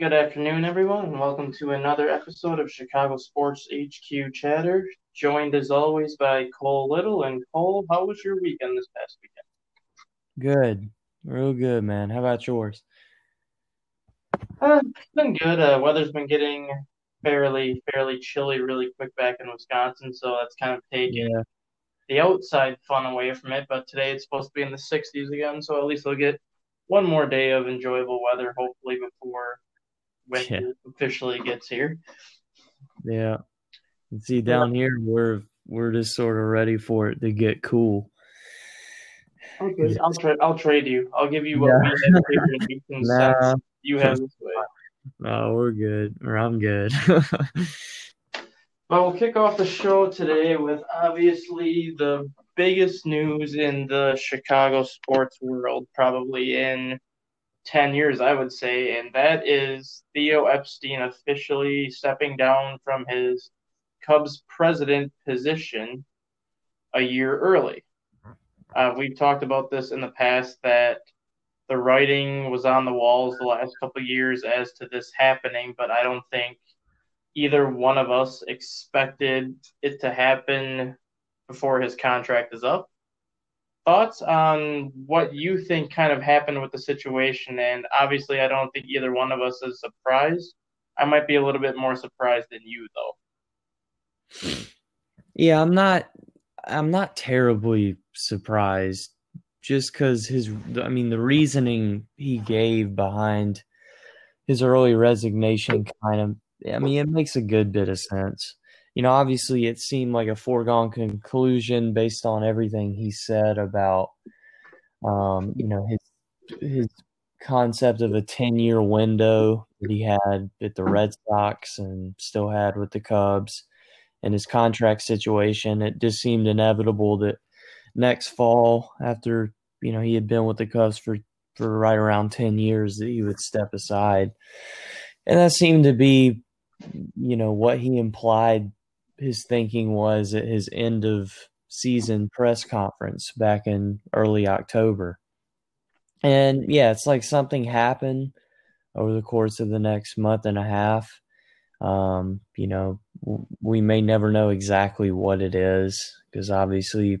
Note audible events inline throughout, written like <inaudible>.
Good afternoon, everyone, and welcome to another episode of Chicago Sports HQ Chatter. Joined as always by Cole Little. And Cole, how was your weekend this past weekend? Good, real good, man. How about yours? Uh, it's been good. Uh, weather's been getting fairly, fairly chilly really quick back in Wisconsin, so that's kind of taken Yeah, the outside fun away from it. But today it's supposed to be in the 60s again, so at least we'll get one more day of enjoyable weather, hopefully, before yeah, it officially gets here. yeah. And see, down here we're we're just sort of ready for it to get cool. Okay, I'll trade. I'll trade you. I'll give you what Yeah. we have <laughs> Nah, you have this way. no, we're good, or I'm good. <laughs> Well, we'll kick off the show today with obviously the biggest news in the Chicago sports world, probably in 10 years, I would say, and that is Theo Epstein officially stepping down from his Cubs president position a year early. Uh, we've talked about this in the past that the writing was on the walls the last couple years as to this happening, but I don't think either one of us expected it to happen before his contract is up. Thoughts on what you think kind of happened with the situation? And obviously, I don't think either one of us is surprised. I might be a little bit more surprised than you, though. Yeah, I'm not I'm not terribly surprised just because his I mean the reasoning he gave behind his early resignation kind of I mean it makes a good bit of sense. You know, obviously it seemed like a foregone conclusion based on everything he said about um, you know, his his concept of a 10-year window that he had at the Red Sox and still had with the Cubs and his contract situation. It just seemed inevitable that next fall, after you know he had been with the Cubs for for right around ten years, that he would step aside, and that seemed to be, you know, what he implied his thinking was at his end of season press conference back in early October. And yeah, it's like something happened over the course of the next month and a half. Um, you know, we may never know exactly what it is because obviously,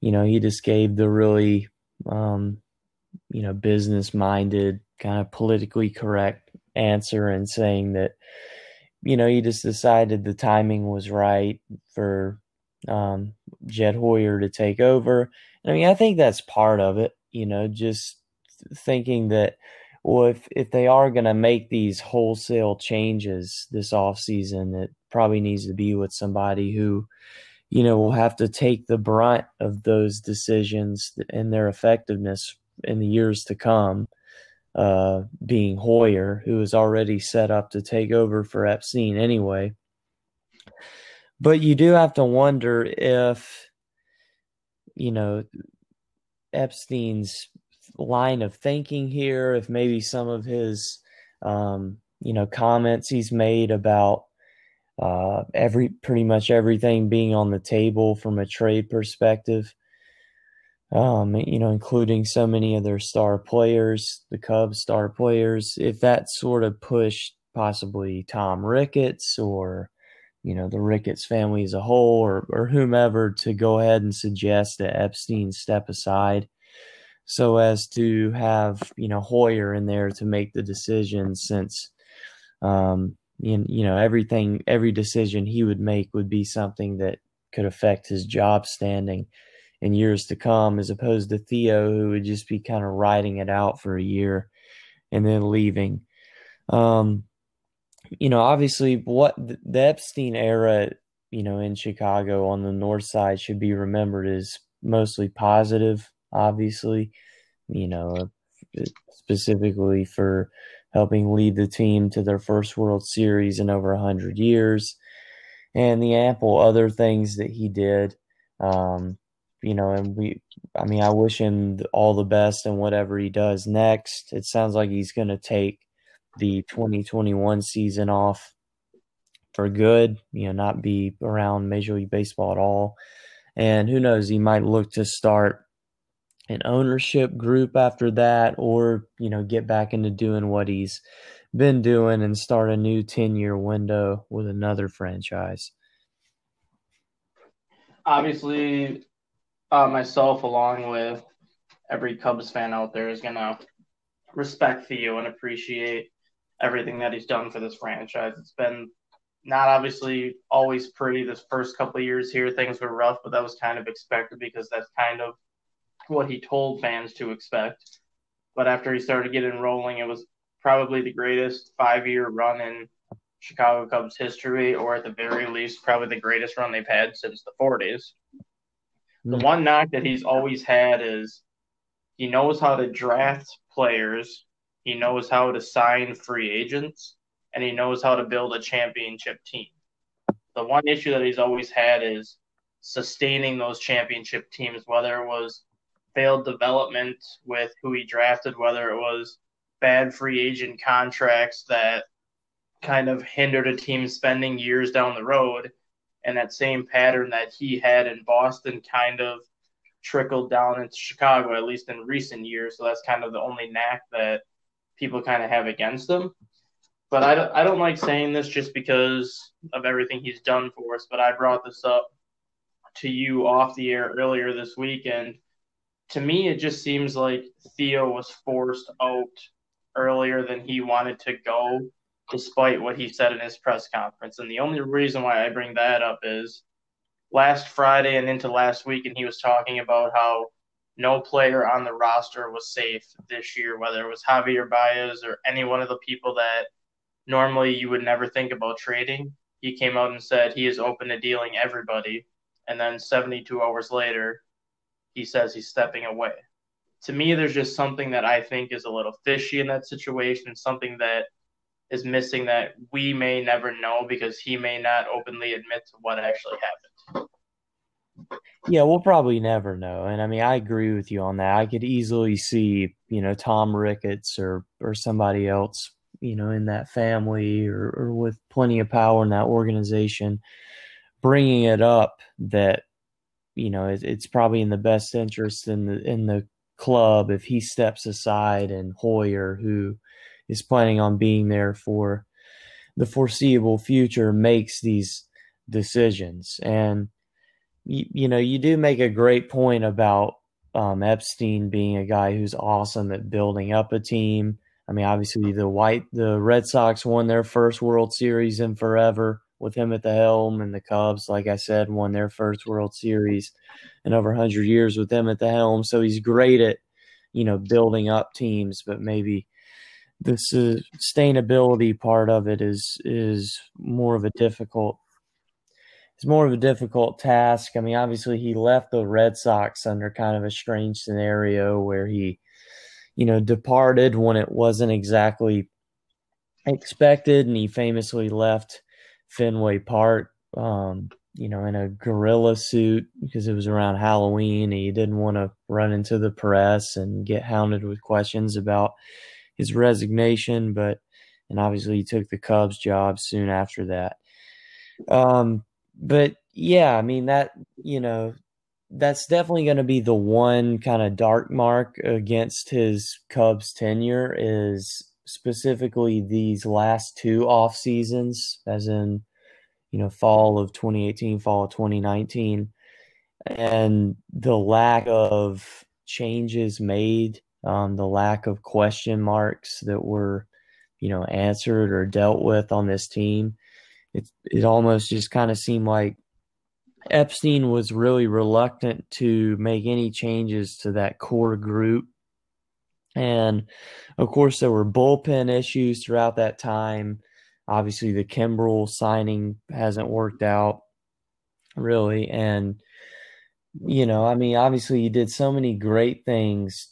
you know, he just gave the really, um, you know, business minded, kind of politically correct answer and saying that, you know, he just decided the timing was right for um, Jed Hoyer to take over. I mean, I think that's part of it, you know, just thinking that, well, if, if they are going to make these wholesale changes this offseason, it probably needs to be with somebody who, you know, will have to take the brunt of those decisions and their effectiveness in the years to come, uh, being Hoyer, who is already set up to take over for Epstein anyway. But you do have to wonder if, you know, Epstein's line of thinking here, if maybe some of his, um, you know, comments he's made about uh, every pretty much everything being on the table from a trade perspective, um, you know, including so many of their star players, the Cubs star players, if that sort of pushed possibly Tom Ricketts or you know the Ricketts family as a whole or or whomever to go ahead and suggest that Epstein step aside so as to have you know Hoyer in there to make the decision since um you, you know everything every decision he would make would be something that could affect his job standing in years to come as opposed to Theo who would just be kind of riding it out for a year and then leaving um you know, obviously, what the Epstein era, you know, in Chicago on the north side should be remembered as mostly positive, obviously, you know, specifically for helping lead the team to their first World Series in over 100 years and the ample other things that he did. Um, you know, and we, I mean, I wish him all the best in whatever he does next. It sounds like he's going to take the 2021 season off for good, you know, not be around Major League Baseball at all. And who knows, he might look to start an ownership group after that or, you know, get back into doing what he's been doing and start a new 10 year window with another franchise. Obviously, uh, myself, along with every Cubs fan out there, is going to respect Theo and appreciate everything that he's done for this franchise. It's been not obviously always pretty this first couple of years here. Things were rough, but that was kind of expected because that's kind of what he told fans to expect. But after he started getting rolling, it was probably the greatest five year run in Chicago Cubs history, or at the very least, probably the greatest run they've had since the 40s. The hmm. one knock that he's always had is he knows how to draft players, he knows how to sign free agents, and he knows how to build a championship team. The one issue that he's always had is sustaining those championship teams, whether it was failed development with who he drafted, whether it was bad free agent contracts that kind of hindered a team spending years down the road. And that same pattern that he had in Boston kind of trickled down into Chicago, at least in recent years. So that's kind of the only knack that people kind of have against him. But I don't, I don't like saying this just because of everything he's done for us. But I brought this up to you off the air earlier this week, and to me, it just seems like Theo was forced out earlier than he wanted to go, despite what he said in his press conference. And the only reason why I bring that up is last Friday and into last week, and he was talking about how no player on the roster was safe this year, whether it was Javier Baez or any one of the people that normally you would never think about trading. He came out and said he is open to dealing everybody. And then 72 hours later, he says he's stepping away. To me, there's just something that I think is a little fishy in that situation, something that is missing that we may never know because he may not openly admit to what actually happened. Yeah, we'll probably never know. And I mean, I agree with you on that. I could easily see, you know, Tom Ricketts or or somebody else you know, in that family or, or with plenty of power in that organization, bringing it up that, you know, it, it's probably in the best interest in the in the club if he steps aside and Hoyer, who is planning on being there for the foreseeable future, makes these decisions. And you, you know, you do make a great point about um, Epstein being a guy who's awesome at building up a team I mean, obviously the white the Red Sox won their first World Series in forever with him at the helm, and the Cubs, like I said, won their first World Series in over 100 years with him at the helm. So he's great at you know building up teams, but maybe the sustainability part of it is is more of a difficult it's more of a difficult task. I mean, obviously he left the Red Sox under kind of a strange scenario where he you know, departed when it wasn't exactly expected, and he famously left Fenway Park, um, you know, in a gorilla suit because it was around Halloween, and he didn't want to run into the press and get hounded with questions about his resignation. But and obviously, he took the Cubs job soon after that. Um, but yeah, I mean that you know that's definitely going to be the one kind of dark mark against his Cubs tenure is specifically these last two off seasons, as in, you know, fall of 2018, fall of 2019, and the lack of changes made, um, the lack of question marks that were, you know, answered or dealt with on this team. It it almost just kind of seemed like Epstein was really reluctant to make any changes to that core group. And of course, there were bullpen issues throughout that time. Obviously, the Kimbrel signing hasn't worked out really. And, you know, I mean, obviously, you did so many great things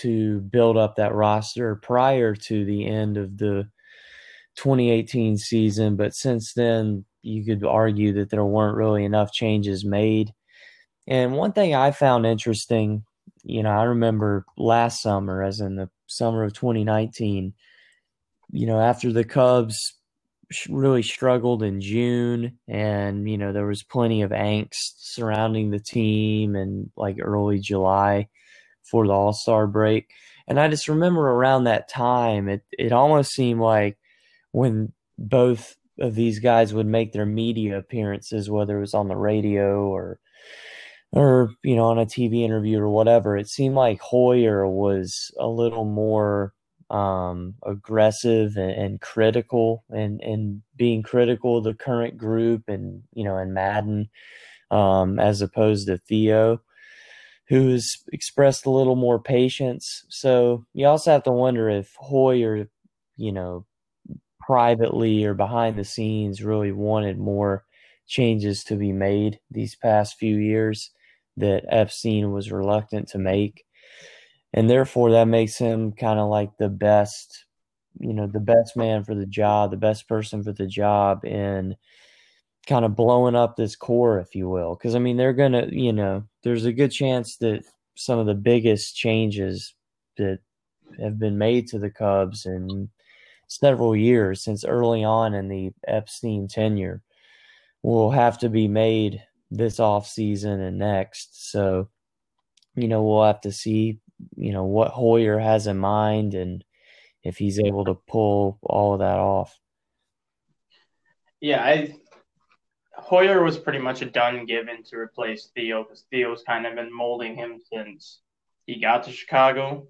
to build up that roster prior to the end of the 2018 season. But since then, you could argue that there weren't really enough changes made. And one thing I found interesting, you know, I remember last summer, as in the summer of 2019, you know, after the Cubs really struggled in June, and, you know, there was plenty of angst surrounding the team and like early July for the All Star break. And I just remember around that time, it, it almost seemed like when both of these guys would make their media appearances, whether it was on the radio or or you know on a TV interview or whatever, it seemed like Hoyer was a little more um, aggressive and, and, critical and and being critical of the current group and you know and Maddon um, as opposed to Theo who's expressed a little more patience. So you also have to wonder if Hoyer, you know, privately or behind the scenes really wanted more changes to be made these past few years that Epstein was reluctant to make. And therefore that makes him kind of like the best, you know, the best man for the job, the best person for the job in kind of blowing up this core, if you will. Because I mean, they're gonna, you know, there's a good chance that some of the biggest changes that have been made to the Cubs in several years since early on in the Epstein tenure will have to be made this off season and next. So, you know, we'll have to see, you know, what Hoyer has in mind and if he's able to pull all of that off. Yeah, I Hoyer was pretty much a done given to replace Theo because Theo's kind of been molding him since he got to Chicago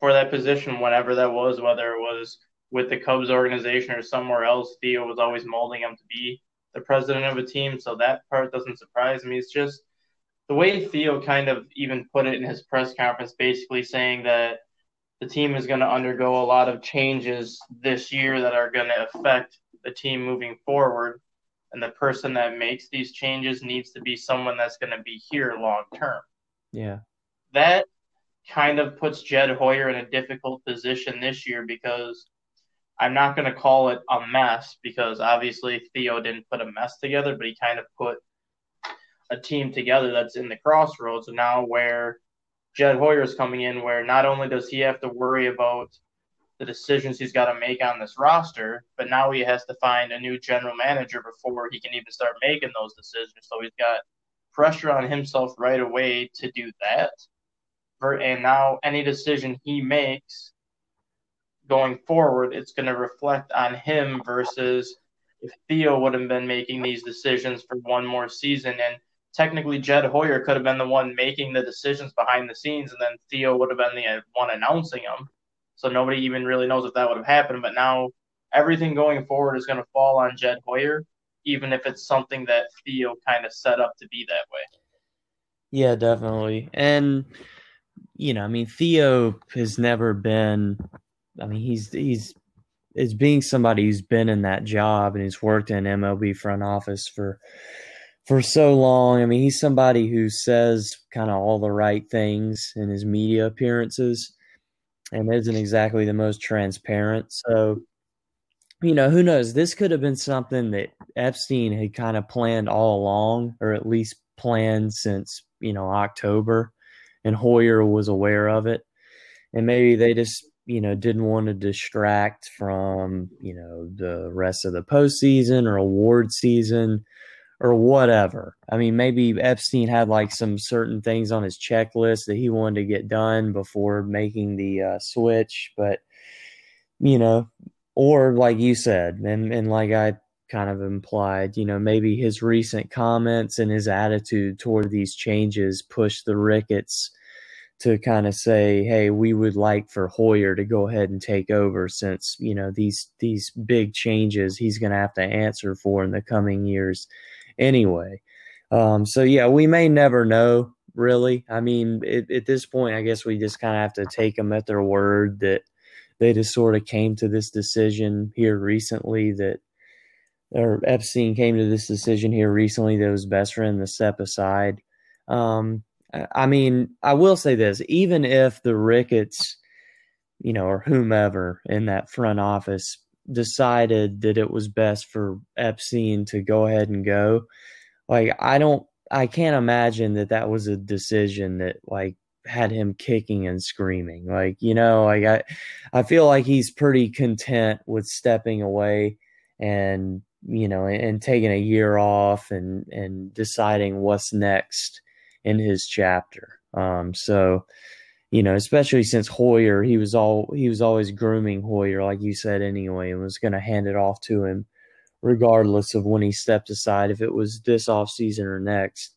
for that position, whenever that was, whether it was with the Cubs organization or somewhere else. Theo was always molding him to be the president of a team, so that part doesn't surprise me. It's just the way Theo kind of even put it in his press conference, basically saying that the team is going to undergo a lot of changes this year that are going to affect the team moving forward and the person that makes these changes needs to be someone that's going to be here long term. Yeah. That kind of puts Jed Hoyer in a difficult position this year because I'm not going to call it a mess because obviously Theo didn't put a mess together, but he kind of put a team together that's in the crossroads now where Jed Hoyer is coming in where not only does he have to worry about the decisions he's got to make on this roster, but now he has to find a new general manager before he can even start making those decisions. So he's got pressure on himself right away to do that. And now any decision he makes going forward, it's going to reflect on him versus if Theo would have been making these decisions for one more season. And technically, Jed Hoyer could have been the one making the decisions behind the scenes, and then Theo would have been the uh, one announcing them. So nobody even really knows if that would have happened. But now everything going forward is going to fall on Jed Hoyer, even if it's something that Theo kind of set up to be that way. Yeah, definitely. And you know, I mean, Theo has never been. I mean, he's he's is being somebody who's been in that job and he's worked in MLB front office for for so long. I mean, he's somebody who says kind of all the right things in his media appearances and isn't exactly the most transparent. So, you know, who knows? This could have been something that Epstein had kind of planned all along, or at least planned since, you know, October, and Hoyer was aware of it. And maybe they just, you know, didn't want to distract from, you know, the rest of the postseason or award season or whatever. I mean, maybe Epstein had like some certain things on his checklist that he wanted to get done before making the uh, switch, but you know, or like you said, and and like I kind of implied, you know, maybe his recent comments and his attitude toward these changes pushed the Ricketts to kind of say, "Hey, we would like for Hoyer to go ahead and take over since, you know, these these big changes he's going to have to answer for in the coming years anyway. Um, so yeah, we may never know really. I mean, it, at this point, I guess we just kind of have to take them at their word that they just sort of came to this decision here recently that, or Epstein came to this decision here recently that was best for him to step aside. Um, I mean, I will say this: even if the Ricketts, you know, or whomever in that front office decided that it was best for Epstein to go ahead and go, like I don't, I can't imagine that that was a decision that like had him kicking and screaming. Like you know, like I, I feel like he's pretty content with stepping away and you know and, and taking a year off and and deciding what's next in his chapter. Um, so you know, especially since Hoyer, he was all he was always grooming Hoyer, like you said anyway, and was going to hand it off to him regardless of when he stepped aside, if it was this off season or next.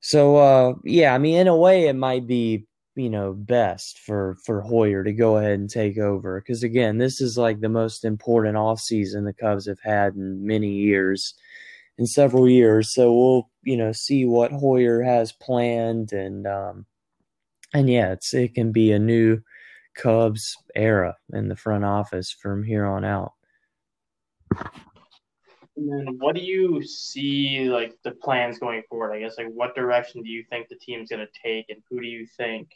So uh, yeah, I mean, in a way, it might be you know best for for Hoyer to go ahead and take over because again, this is like the most important off season the Cubs have had in many years, in several years. So we'll you know see what Hoyer has planned and um, and yeah, it's it can be a new Cubs era in the front office from here on out. And then what do you see like the plans going forward? I guess like what direction do you think the team's going to take, and who do you think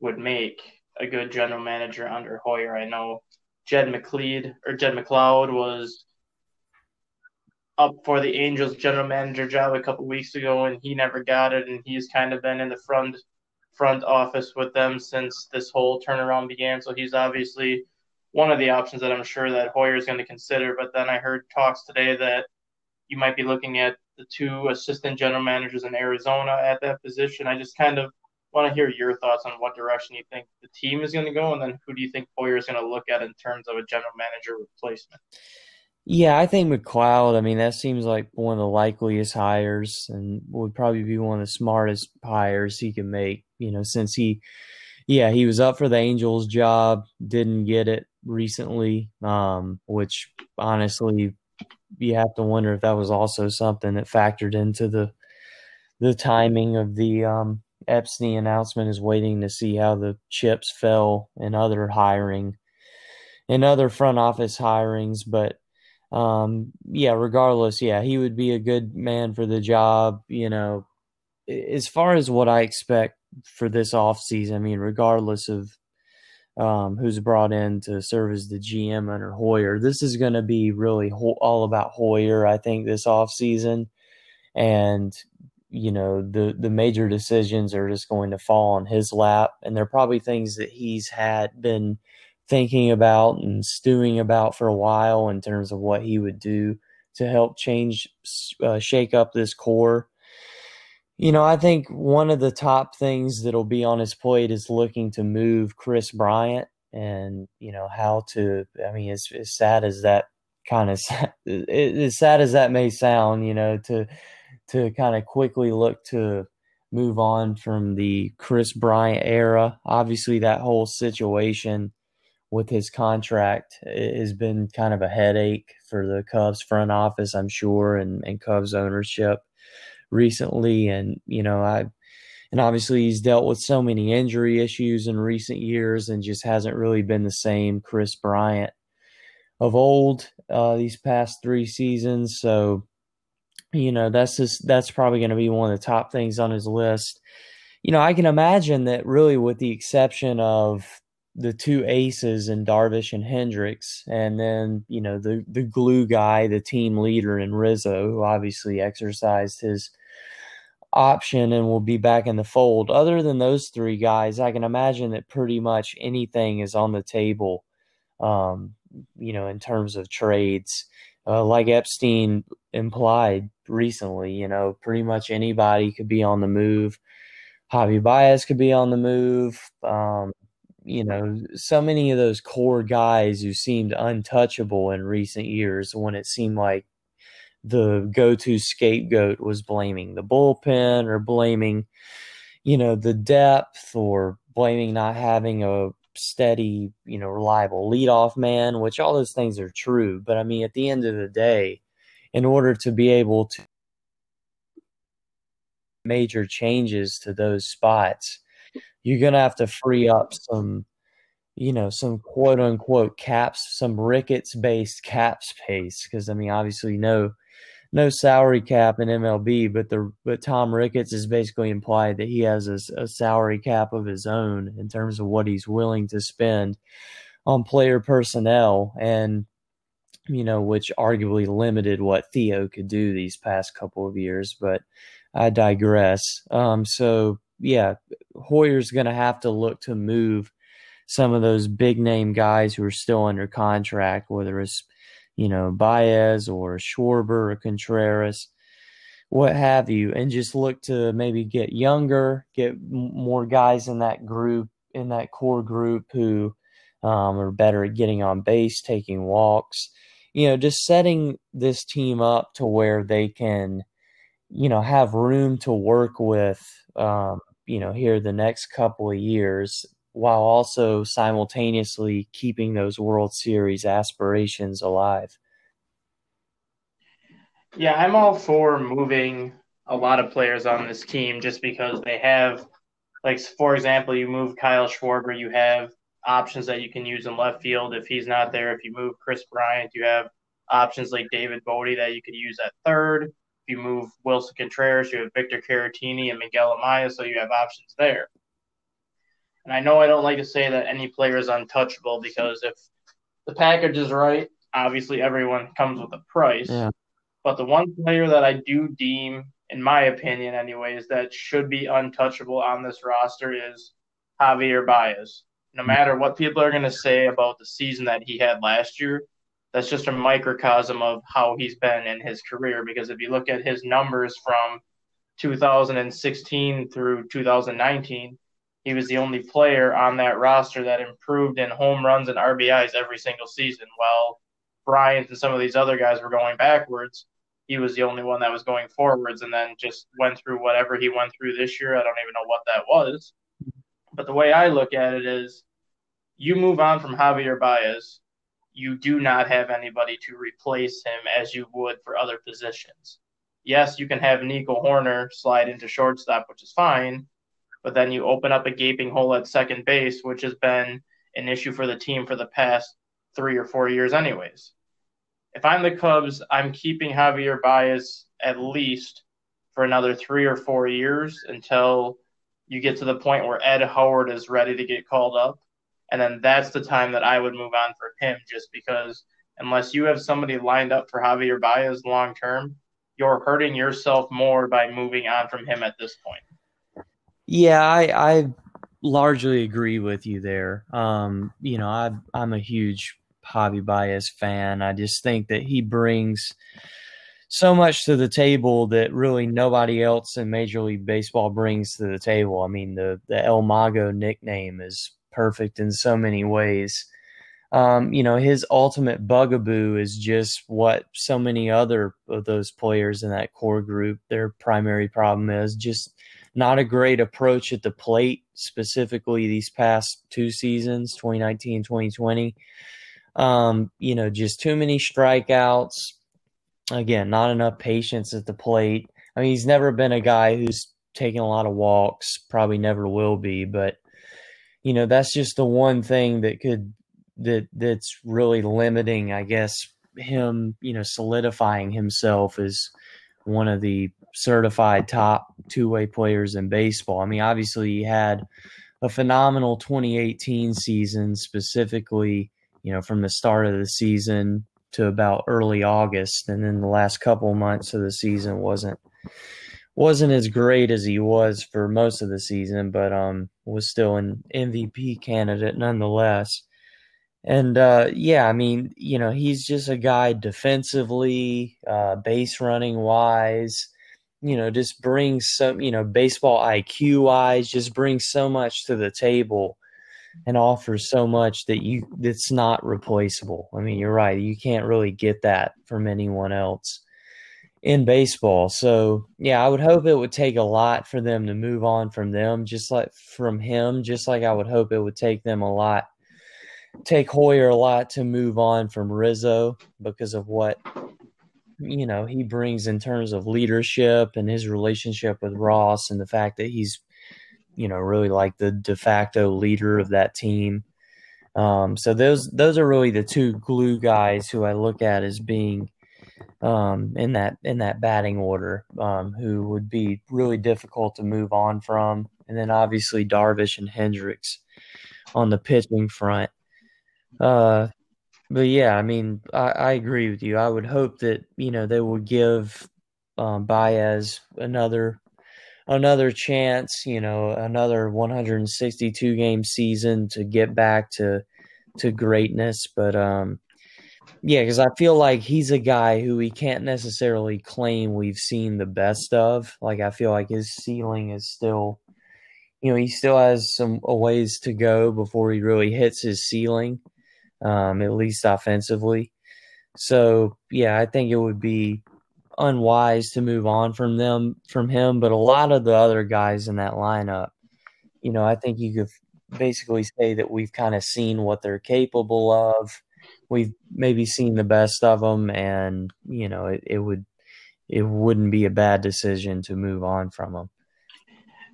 would make a good general manager under Hoyer? I know Jed McLeod or Jed McLeod was up for the Angels general manager job a couple weeks ago, and he never got it, and he's kind of been in the front front office with them since this whole turnaround began. So he's obviously one of the options that I'm sure that Hoyer is going to consider. But then I heard talks today that you might be looking at the two assistant general managers in Arizona at that position. I just kind of want to hear your thoughts on what direction you think the team is going to go, and then who do you think Hoyer is going to look at in terms of a general manager replacement? Yeah, I think McLeod. I mean, that seems like one of the likeliest hires, and would probably be one of the smartest hires he can make. You know, since he, yeah, he was up for the Angels job, didn't get it recently, um, which honestly, you have to wonder if that was also something that factored into the the timing of the um, Epstein announcement. Is waiting to see how the chips fell in other hiring, in other front office hirings, but. Um, yeah, regardless, yeah, he would be a good man for the job. You know, as far as what I expect for this off season, I mean, regardless of um, who's brought in to serve as the GM under Hoyer. This is going to be really ho- all about Hoyer, I think, this offseason. And, you know, the, the major decisions are just going to fall on his lap. And they're probably things that he's had been thinking about and stewing about for a while in terms of what he would do to help change, uh, shake up this core. You know, I think one of the top things that'll be on his plate is looking to move Kris Bryant and, you know, how to, I mean, as, as sad as that kind of, <laughs> as sad as that may sound, you know, to, to kind of quickly look to move on from the Kris Bryant era. Obviously, that whole situation with his contract uh, has been kind of a headache for the Cubs front office, I'm sure, and, and Cubs ownership recently, and you know I. And obviously, he's dealt with so many injury issues in recent years and just hasn't really been the same Kris Bryant of old uh, these past three seasons. So, you know, that's just that's probably going to be one of the top things on his list. You know, I can imagine that really, with the exception of the two aces in Darvish and Hendricks, and then you know the the glue guy, the team leader in Rizzo, who obviously exercised his option and will be back in the fold. Other than those three guys, I can imagine that pretty much anything is on the table. Um, you know, in terms of trades, uh, like Epstein implied recently, you know, pretty much anybody could be on the move. Javi Baez could be on the move. Um, you know, so many of those core guys who seemed untouchable in recent years when it seemed like the go-to scapegoat was blaming the bullpen or blaming, you know, the depth or blaming not having a steady, you know, reliable leadoff man, which all those things are true. But I mean, at the end of the day, in order to be able to major changes to those spots, you're going to have to free up some, you know, some quote unquote caps, some Ricketts based cap space. Cause I mean, obviously, no, no salary cap in MLB, but the but Tom Ricketts is basically implied that he has a, a, salary cap of his own in terms of what he's willing to spend on player personnel, and you know, which arguably limited what Theo could do these past couple of years. But I digress. Um, so yeah, Hoyer's going to have to look to move some of those big name guys who are still under contract, whether it's, you know, Baez or Schwarber or Contreras, what have you, and just look to maybe get younger, get more guys in that group in that core group who um, are better at getting on base, taking walks. You know, just setting this team up to where they can, you know, have room to work with. Um, you know, here the next couple of years, while also simultaneously keeping those World Series aspirations alive. Yeah, I'm all for moving a lot of players on this team just because they have, like, for example, you move Kyle Schwarber, you have options that you can use in left field if he's not there. If you move Kris Bryant, you have options like David Bote that you could use at third. If you move Willson Contreras, you have Victor Caratini and Miguel Amaya, so you have options there. And I know I don't like to say that any player is untouchable because if the package is right, obviously everyone comes with a price. Yeah. But the one player that I do deem, in my opinion, anyways, that should be untouchable on this roster is Javier Baez. No matter what people are going to say about the season that he had last year, that's just a microcosm of how he's been in his career. Because if you look at his numbers from 2016 through 2019, he was the only player on that roster that improved in home runs and RBIs every single season. While Bryant and some of these other guys were going backwards, he was the only one that was going forwards and then just went through whatever he went through this year. I don't even know what that was. But the way I look at it is you move on from Javier Baez, you do not have anybody to replace him as you would for other positions. Yes, you can have Nico Hoerner slide into shortstop, which is fine, but then you open up a gaping hole at second base, which has been an issue for the team for the past three or four years, anyways. If I'm the Cubs, I'm keeping Javier Baez at least for another three or four years until you get to the point where Ed Howard is ready to get called up. And then that's the time that I would move on for him, just because unless you have somebody lined up for Javier Baez long term, you're hurting yourself more by moving on from him at this point. Yeah, I, I largely agree with you there. Um, you know, I, I'm a huge Javi Baez fan. I just think that he brings so much to the table that really nobody else in Major League Baseball brings to the table. I mean, the the El Mago nickname is perfect in so many ways. Um, you know, his ultimate bugaboo is just what so many other of those players in that core group, their primary problem is just not a great approach at the plate, specifically these past two seasons, 2019, 2020. Um, you know, just too many strikeouts. Again, not enough patience at the plate. I mean, he's never been a guy who's taken a lot of walks, probably never will be, but you know, that's just the one thing that could that that's really limiting, I guess, him, you know, solidifying himself as one of the certified top two way players in baseball. I mean, obviously, he had a phenomenal 2018 season, specifically, you know, from the start of the season to about early August, and then the last couple months of the season wasn't wasn't as great as he was for most of the season, but um was still an MVP candidate nonetheless. And uh, yeah, I mean, you know, he's just a guy defensively, uh, base running wise, you know, just brings some, you know, baseball IQ wise, just brings so much to the table and offers so much that you that's not replaceable. I mean, you're right. You can't really get that from anyone else in baseball. So, yeah, I would hope it would take a lot for them to move on from them, just like from him, just like I would hope it would take them a lot, take Hoyer a lot to move on from Rizzo because of what you know he brings in terms of leadership and his relationship with Ross and the fact that he's you know really like the de facto leader of that team. Um, so those those are really the two glue guys who I look at as being um, in that in that batting order, um, who would be really difficult to move on from, and then obviously Darvish and Hendricks on the pitching front. Uh, but yeah, I mean, I, I, agree with you. I would hope that you know they will give um, Baez another another chance. You know, another 162 game season to get back to to greatness. But um, yeah, because I feel like he's a guy who we can't necessarily claim we've seen the best of. Like I feel like his ceiling is still you know, he still has some ways to go before he really hits his ceiling, um, at least offensively. So yeah, I think it would be unwise to move on from them from him. But a lot of the other guys in that lineup, you know, I think you could basically say that we've kind of seen what they're capable of. We've maybe seen the best of them, and you know, it, it would it wouldn't be a bad decision to move on from him.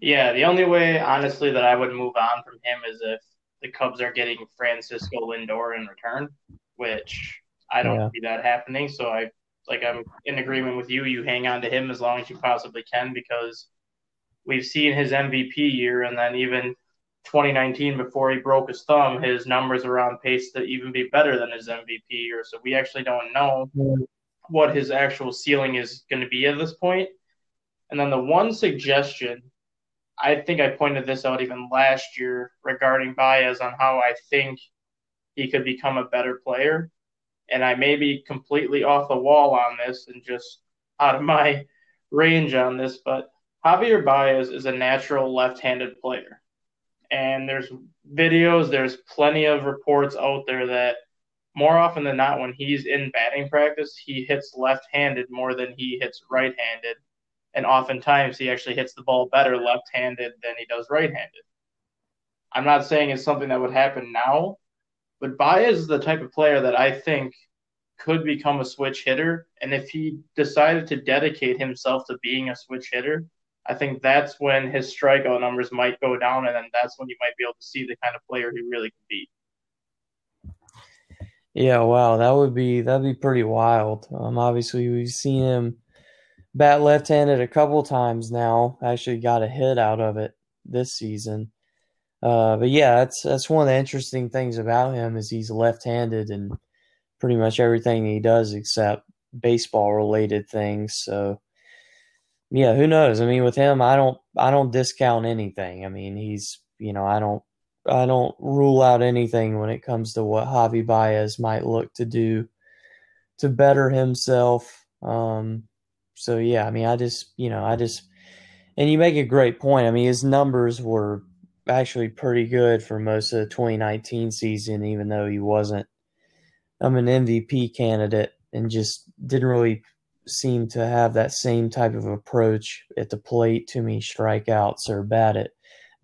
Yeah, the only way, honestly, that I would move on from him is if the Cubs are getting Francisco Lindor in return, which I don't yeah. see that happening. So I like I'm in agreement with you. You hang on to him as long as you possibly can because we've seen his MVP year, and then even 2019 before he broke his thumb, his numbers are on pace to even be better than his MVP year. So we actually don't know what his actual ceiling is going to be at this point. And then the one suggestion, I think I pointed this out even last year regarding Baez on how I think he could become a better player and I may be completely off the wall on this and just out of my <laughs> range on this, but Javier Baez is a natural left-handed player. And there's videos, there's plenty of reports out there that more often than not, when he's in batting practice, he hits left-handed more than he hits right-handed. And oftentimes he actually hits the ball better left-handed than he does right-handed. I'm not saying it's something that would happen now, but Baez is the type of player that I think could become a switch hitter. And if he decided to dedicate himself to being a switch hitter, I think that's when his strikeout numbers might go down, and then that's when you might be able to see the kind of player he really can be. Yeah, wow, that would be that'd be pretty wild. Um, obviously we've seen him bat left-handed a couple times now. Actually, got a hit out of it this season. Uh, but yeah, that's that's one of the interesting things about him is he's left-handed and pretty much everything he does except baseball related things. So yeah, who knows? I mean, with him, I don't I don't discount anything. I mean, he's you know I don't I don't rule out anything when it comes to what Javi Baez might look to do to better himself. Um, so yeah, I mean, I just you know I just and you make a great point. I mean, his numbers were actually pretty good for most of the 2019 season, even though he wasn't I'm an MVP candidate and just didn't really seem to have that same type of approach at the plate. Too many strikeouts or bat at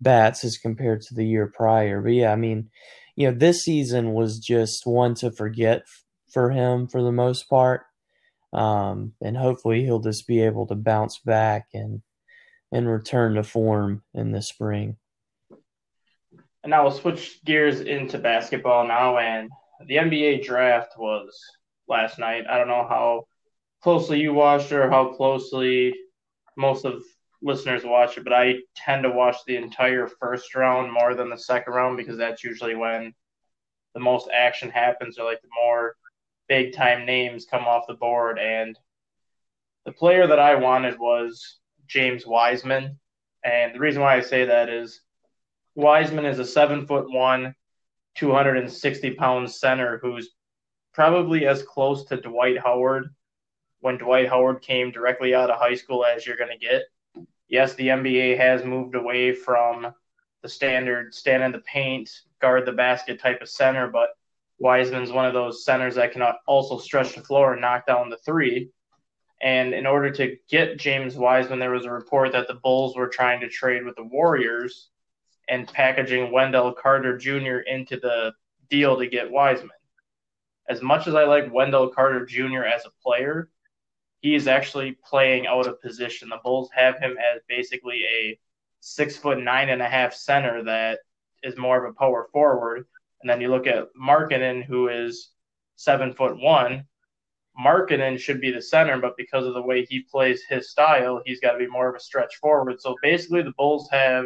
bats as compared to the year prior. But yeah, I mean, you know, this season was just one to forget for him for the most part. Um, and hopefully he'll just be able to bounce back and and return to form in the spring. And now we'll switch gears into basketball now. And the NBA draft was last night. I don't know how closely you watched or how closely most of listeners watch it, but I tend to watch the entire first round more than the second round because that's usually when the most action happens or like the more big time names come off the board. And the player that I wanted was James Wiseman. And the reason why I say that is Wiseman is a seven foot one, 260 pound center who's probably as close to Dwight Howard when Dwight Howard came directly out of high school as you're going to get. Yes, the NBA has moved away from the standard stand in the paint, guard the basket type of center, but Wiseman's one of those centers that can also stretch the floor and knock down the three. And in order to get James Wiseman, there was a report that the Bulls were trying to trade with the Warriors and packaging Wendell Carter Jr. into the deal to get Wiseman. As much as I like Wendell Carter Jr. as a player, he is actually playing out of position. The Bulls have him as basically a six foot nine and a half center that is more of a power forward. And then you look at Markkanen, who is seven foot one. Markkanen should be the center, but because of the way he plays his style, he's got to be more of a stretch forward. So basically, the Bulls have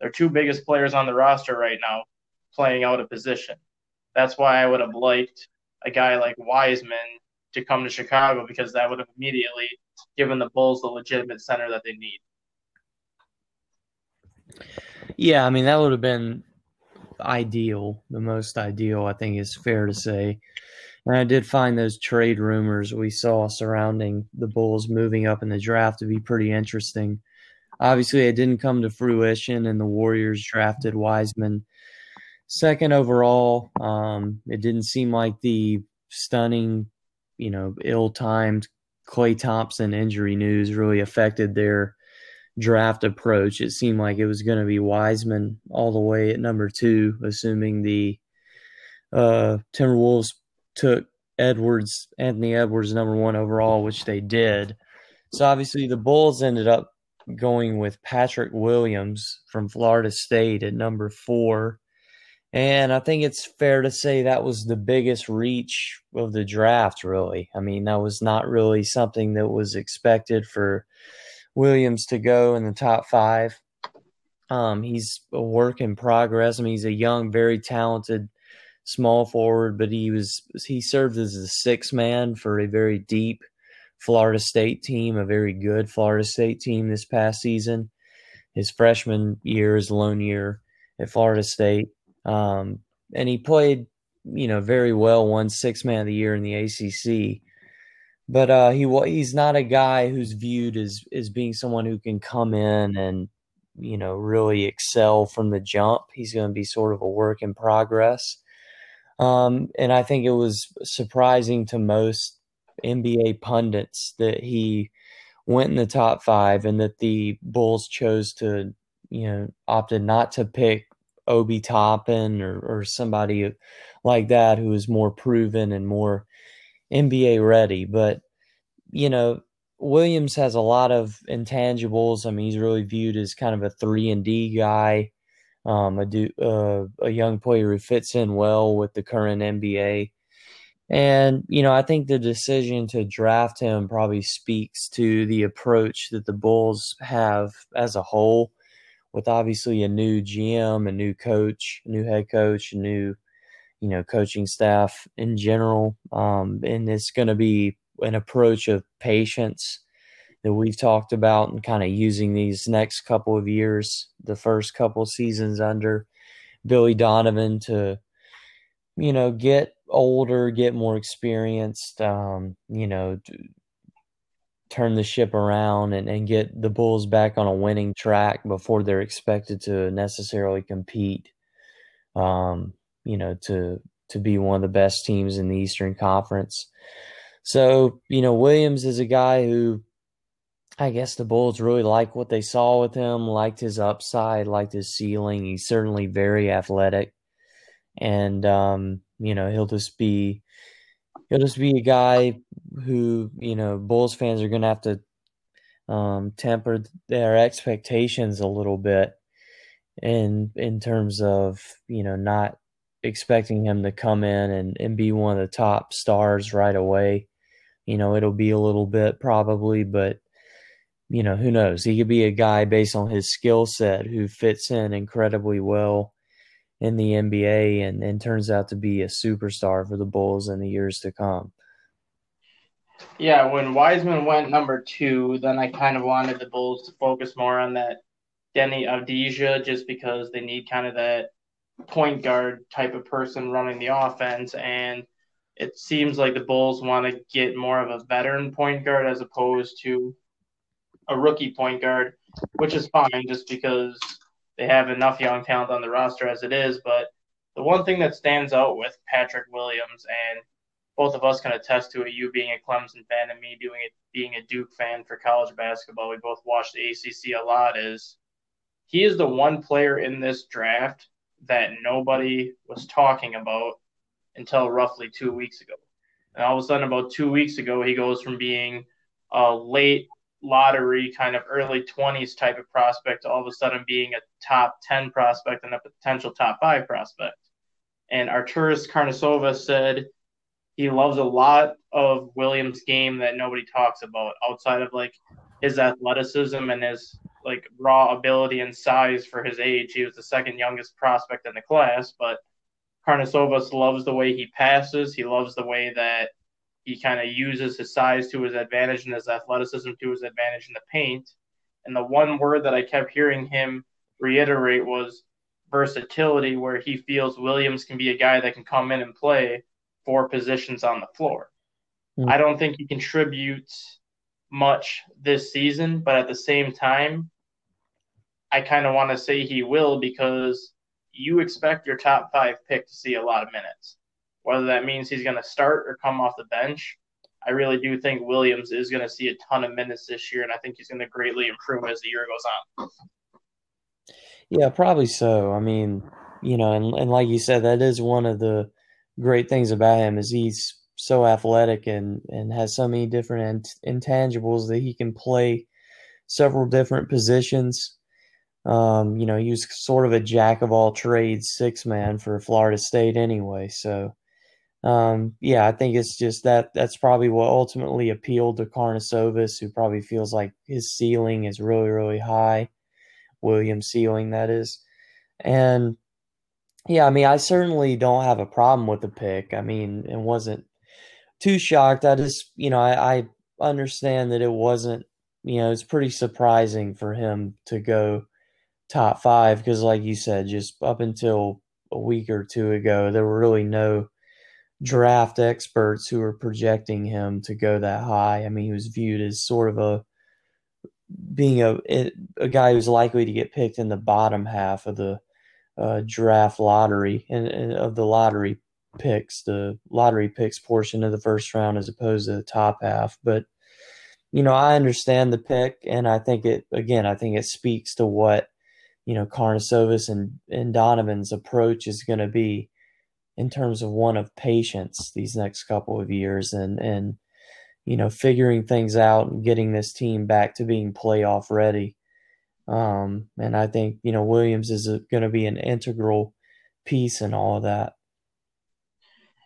their two biggest players on the roster right now playing out of position. That's why I would have liked a guy like Wiseman to come to Chicago because that would have immediately given the Bulls the legitimate center that they need. Yeah, I mean that would have been ideal, the most ideal, I think is fair to say. And I did find those trade rumors we saw surrounding the Bulls moving up in the draft to be pretty interesting. obviously it didn't come to fruition, and the Warriors drafted Wiseman second overall. Um, it didn't seem like the stunning, you know, ill-timed Klay Thompson injury news really affected their draft approach. It seemed like it was going to be Wiseman all the way at number two, assuming the uh, Timberwolves took Edwards, Anthony Edwards, number one overall, which they did. So obviously the Bulls ended up going with Patrick Williams from Florida State at number four. And I think it's fair to say that was the biggest reach of the draft, really. I mean, that was not really something that was expected for Williams to go in the top five. Um, he's a work in progress. I mean, he's a young, very talented small forward, but he was he served as a six man for a very deep Florida State team, a very good Florida State team this past season. His freshman year, his lone year at Florida State. Um, and he played, you know, very well, won six man of the year in the ACC. But uh, he he's not a guy who's viewed as as being someone who can come in and you know really excel from the jump. He's going to be sort of a work in progress. Um, and I think it was surprising to most NBA pundits that he went in the top five and that the Bulls chose to, you know, opted not to pick Obi Toppin or, or somebody like that who is more proven and more NBA ready. But, you know, Williams has a lot of intangibles. I mean, he's really viewed as kind of a three and D guy, um, a do, uh, a young player who fits in well with the current NBA. And, you know, I think the decision to draft him probably speaks to the approach that the Bulls have as a whole with obviously a new GM, a new coach, a new head coach, a new, you know, coaching staff in general. Um, and it's going to be an approach of patience that we've talked about and kind of using these next couple of years, the first couple seasons under Billy Donovan to, you know, get older, get more experienced, um, you know, turn the ship around and, and get the Bulls back on a winning track before they're expected to necessarily compete. Um, you know, to to be one of the best teams in the Eastern Conference. So, you know, Williams is a guy who I guess the Bulls really like what they saw with him, liked his upside, liked his ceiling. He's certainly very athletic. And um, you know, he'll just be he'll just be a guy who you know Bulls fans are going to have to um, temper their expectations a little bit in in terms of you know not expecting him to come in and, and be one of the top stars right away. You know, it'll be a little bit probably, but you know, who knows? He could be a guy based on his skill set who fits in incredibly well in the NBA and, and turns out to be a superstar for the Bulls in the years to come. Yeah, when Wiseman went number two, then I kind of wanted the Bulls to focus more on that Deni Avdija just because they need kind of that point guard type of person running the offense. And it seems like the Bulls want to get more of a veteran point guard as opposed to a rookie point guard, which is fine just because they have enough young talent on the roster as it is. But the one thing that stands out with Patrick Williams, and both of us can attest to it, you being a Clemson fan and me doing it, being a Duke fan for college basketball, we both watch the ACC a lot, is he is the one player in this draft that nobody was talking about until roughly two weeks ago. And all of a sudden, about two weeks ago, he goes from being a late lottery kind of early 20s type of prospect all of a sudden being a top 10 prospect and a potential top 5 prospect. And Arturas Karnisovas said he loves a lot of Williams' game that nobody talks about outside of like his athleticism and his like raw ability and size for his age. He was the second youngest prospect in the class, but Karnisovas loves the way he passes. He loves the way that he kind of uses his size to his advantage and his athleticism to his advantage in the paint. And the one word that I kept hearing him reiterate was versatility, where he feels Williams can be a guy that can come in and play four positions on the floor. Mm-hmm. I don't think he contributes much this season, but at the same time, I kind of want to say he will because you expect your top five pick to see a lot of minutes. Whether that means he's going to start or come off the bench, I really do think Williams is going to see a ton of minutes this year, and I think he's going to greatly improve as the year goes on. Yeah, probably so. I mean, you know, and, and like you said, that is one of the great things about him is he's so athletic and and has so many different intangibles that he can play several different positions. Um, you know, he was sort of a jack of all trades six man for Florida State anyway. So, um, yeah, I think it's just that that's probably what ultimately appealed to Karnisovas, who probably feels like his ceiling is really, really high. Williams ceiling, that is. And yeah, I mean, I certainly don't have a problem with the pick. I mean, it wasn't too shocked. I just, you know, I, I understand that it wasn't, you know, it's pretty surprising for him to go top five because, like you said, just up until a week or two ago, there were really no draft experts who were projecting him to go that high. I mean, he was viewed as sort of a being a a guy who's likely to get picked in the bottom half of the uh, draft lottery and, and, of the lottery picks, the lottery picks portion of the first round as opposed to the top half. But you know, I understand the pick, and I think it again. I think it speaks to what you know Karnisovas and and Donovan's approach is going to be in terms of one of patience these next couple of years, and and you know figuring things out and getting this team back to being playoff ready. Um, and I think, you know, Williams is going to be an integral piece in all of that.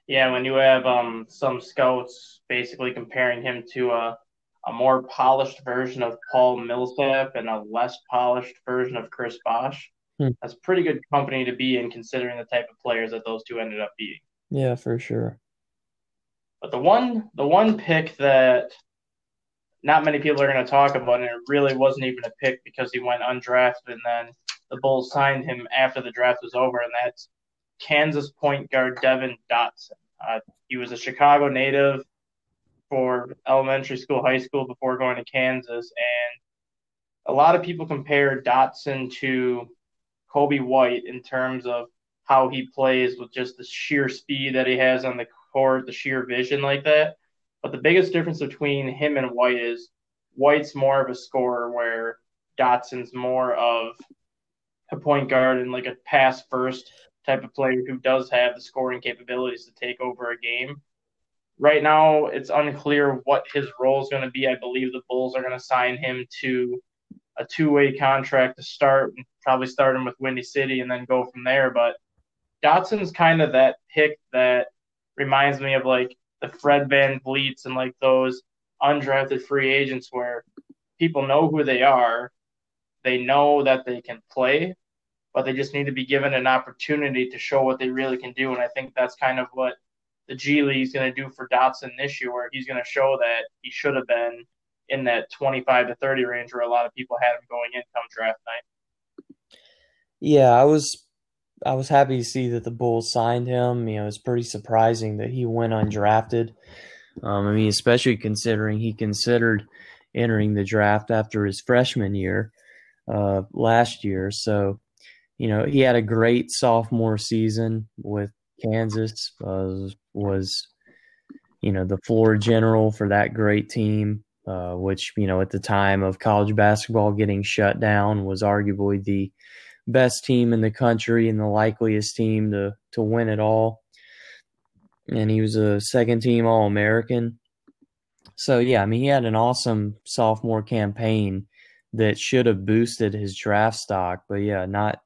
Yeah, when you have um, some scouts basically comparing him to a, a more polished version of Paul Millsap and a less polished version of Chris Bosh, hmm. that's pretty good company to be in considering the type of players that those two ended up being. Yeah, for sure. But the one the one pick that not many people are going to talk about, and it really wasn't even a pick because he went undrafted, and then the Bulls signed him after the draft was over, and that's Kansas point guard Devon Dotson. Uh, he was a Chicago native for elementary school, high school before going to Kansas, and a lot of people compare Dotson to Coby White in terms of how he plays with just the sheer speed that he has on the court, the sheer vision like that. But the biggest difference between him and White is White's more of a scorer, where Dotson's more of a point guard and like a pass first type of player who does have the scoring capabilities to take over a game. Right now, it's unclear what his role is going to be. I believe the Bulls are going to sign him to a two way contract to start, probably start him with Windy City and then go from there. But Dotson's kind of that pick that reminds me of like the Fred VanVleets and like those undrafted free agents where people know who they are, they know that they can play, but they just need to be given an opportunity to show what they really can do. And I think that's kind of what the G League is going to do for Dotson this year, where he's going to show that he should have been in that 25 to 30 range where a lot of people had him going in come draft night. Yeah, I was I was happy to see that the Bulls signed him. You know, it's pretty surprising that he went undrafted. Um, I mean, especially considering he considered entering the draft after his freshman year uh, last year. So, you know, he had a great sophomore season with Kansas. Uh, was you know the floor general for that great team, uh, which you know at the time of college basketball getting shut down was arguably the best team in the country and the likeliest team to to win it all. And he was a second team All American. So yeah, I mean he had an awesome sophomore campaign that should have boosted his draft stock, but yeah, not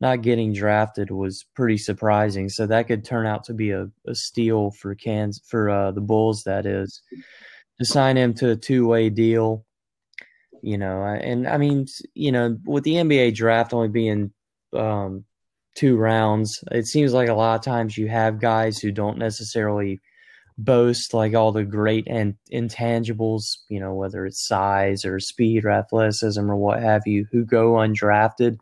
not getting drafted was pretty surprising. So that could turn out to be a, a steal for Kansas for uh, the Bulls. That is to sign him to a two way deal you know, and I mean, you know, with the NBA draft only being um, two rounds, it seems like a lot of times you have guys who don't necessarily boast like all the great and intangibles, you know, whether it's size or speed or athleticism or what have you, who go undrafted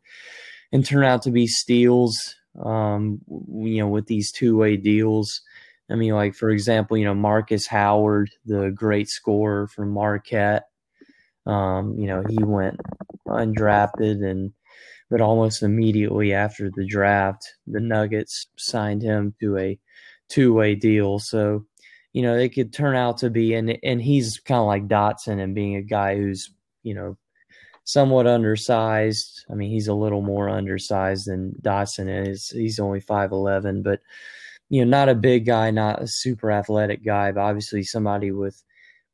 and turn out to be steals. Um, you know, with these two way deals. I mean, like for example, you know, Marcus Howard, the great scorer from Marquette um, you know, he went undrafted and but almost immediately after the draft, the Nuggets signed him to a two way deal. So, you know, it could turn out to be, and and he's kind of like Dotson and being a guy who's, you know, somewhat undersized. I mean, he's a little more undersized than Dotson is. He's only five eleven, but you know, not a big guy, not a super athletic guy, but obviously somebody with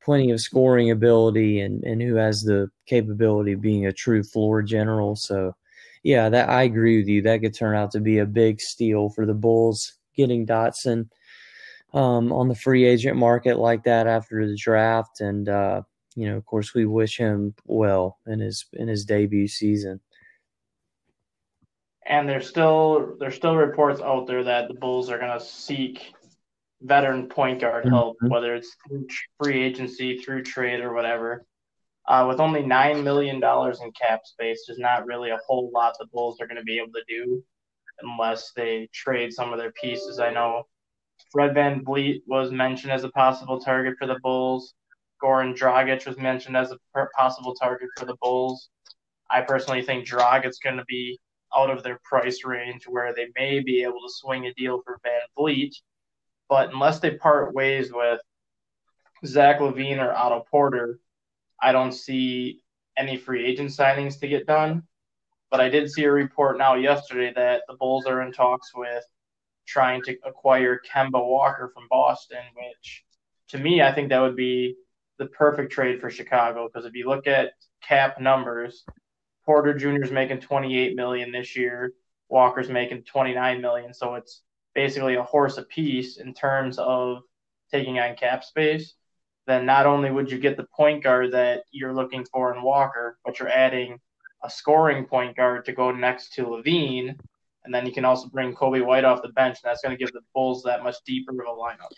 plenty of scoring ability and and who has the capability of being a true floor general. So, yeah, that I agree with you. That could turn out to be a big steal for the Bulls getting Dotson um, on the free agent market like that after the draft, and uh, you know, of course, we wish him well in his in his debut season. And there's still there's still reports out there that the Bulls are going to seek veteran point guard help, mm-hmm. whether it's through free agency, through trade, or whatever. Uh, with only nine million dollars in cap space, there's not really a whole lot the Bulls are going to be able to do unless they trade some of their pieces. I know Fred Van VanVleet was mentioned as a possible target for the Bulls. Goran Dragic was mentioned as a possible target for the Bulls. I personally think Dragic's going to be out of their price range where they may be able to swing a deal for Van Vliet. But unless they part ways with Zach LaVine or Otto Porter, I don't see any free agent signings to get done. But I did see a report now yesterday that the Bulls are in talks with trying to acquire Kemba Walker from Boston, which to me, I think that would be the perfect trade for Chicago because if you look at cap numbers, Porter is making 28 million this year, Walker's making 29 million, so it's basically a horse apiece in terms of taking on cap space. Then not only would you get the point guard that you're looking for in Walker, but you're adding a scoring point guard to go next to LaVine, and then you can also bring Coby White off the bench, and that's going to give the Bulls that much deeper of a lineup.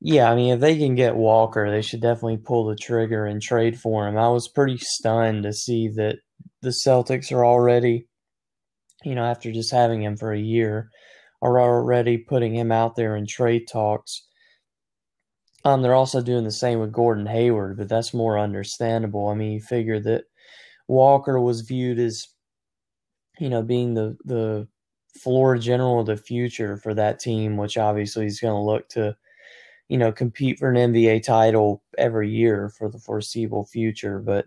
Yeah, I mean, if they can get Walker, they should definitely pull the trigger and trade for him. I was pretty stunned to see that the Celtics are already, you know, after just having him for a year, are already putting him out there in trade talks. Um, they're also doing the same with Gordon Hayward, but that's more understandable. I mean, you figure that Walker was viewed as, you know, being the the floor general of the future for that team, which obviously he's going to look to you know, compete for an NBA title every year for the foreseeable future. But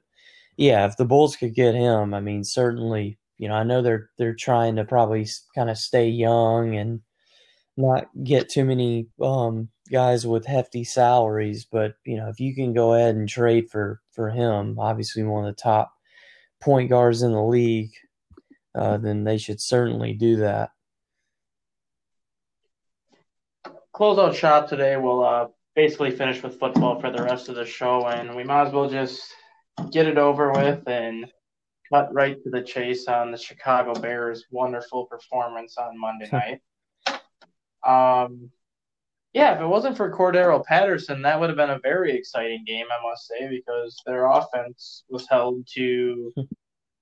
yeah, if the Bulls could get him, I mean, certainly, you know, I know they're they're trying to probably kind of stay young and not get too many um, guys with hefty salaries. But you know, if you can go ahead and trade for for him, obviously one of the top point guards in the league, uh, then they should certainly do that. Close out shop today. We'll uh, basically finish with football for the rest of the show, and we might as well just get it over with and cut right to the chase on the Chicago Bears' wonderful performance on Monday night. Um, yeah, if it wasn't for Cordarrelle Patterson, that would have been a very exciting game, I must say, because their offense was held to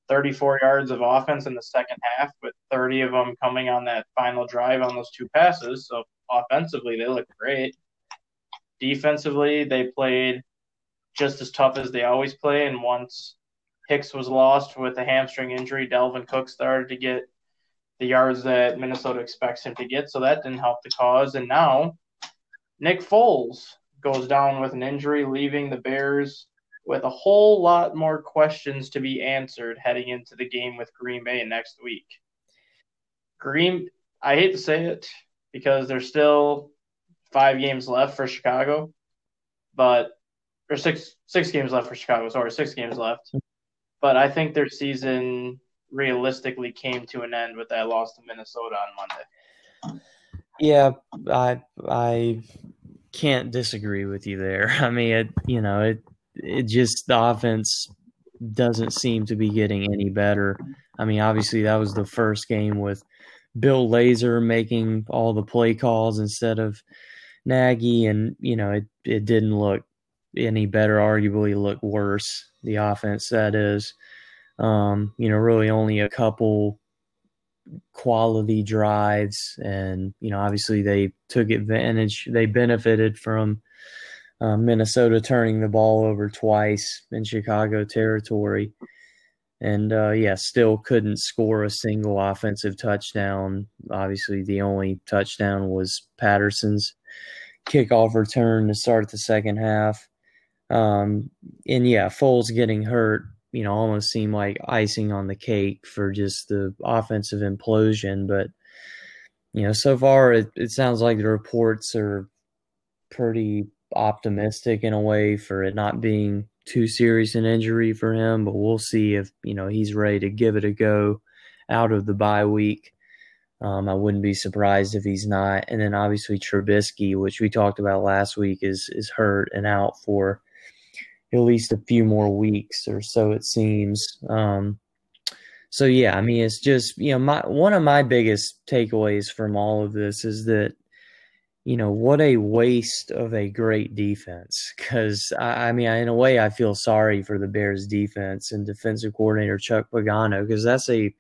34 yards of offense in the second half, with 30 of them coming on that final drive on those two passes. So offensively, they look great. Defensively, they played just as tough as they always play. And once Hicks was lost with a hamstring injury, Dalvin Cook started to get the yards that Minnesota expects him to get. So that didn't help the cause. And now Nick Foles goes down with an injury, leaving the Bears with a whole lot more questions to be answered heading into the game with Green Bay next week. Green, I hate to say it, because there's still five games left for Chicago, but or six six games left for Chicago. Sorry, six games left. But I think their season realistically came to an end with that loss to Minnesota on Monday. Yeah, I I can't disagree with you there. <laughs> I mean, it you know it it just the offense doesn't seem to be getting any better. I mean, obviously that was the first game with Bill Lazor making all the play calls instead of Nagy, and you know it it didn't look any better. Arguably, look worse. The offense that is, um, you know, really only a couple quality drives, and you know, obviously they took advantage. They benefited from uh, Minnesota turning the ball over twice in Chicago territory. And uh, yeah, still couldn't score a single offensive touchdown. Obviously, the only touchdown was Patterson's kickoff return to start the second half. Um, and yeah, Foles getting hurt, you know, almost seemed like icing on the cake for just the offensive implosion. But you know, so far it, it sounds like the reports are pretty optimistic in a way for it not being too serious an injury for him, but we'll see if you know he's ready to give it a go out of the bye week. Um, I wouldn't be surprised if he's not. And then obviously Trubisky, which we talked about last week, is is hurt and out for at least a few more weeks or so it seems. Um, so yeah, I mean it's just you know my one of my biggest takeaways from all of this is that you know, what a waste of a great defense. Because, I, I, mean, in a way, I feel sorry for the Bears defense and defensive coordinator Chuck Pagano because that's a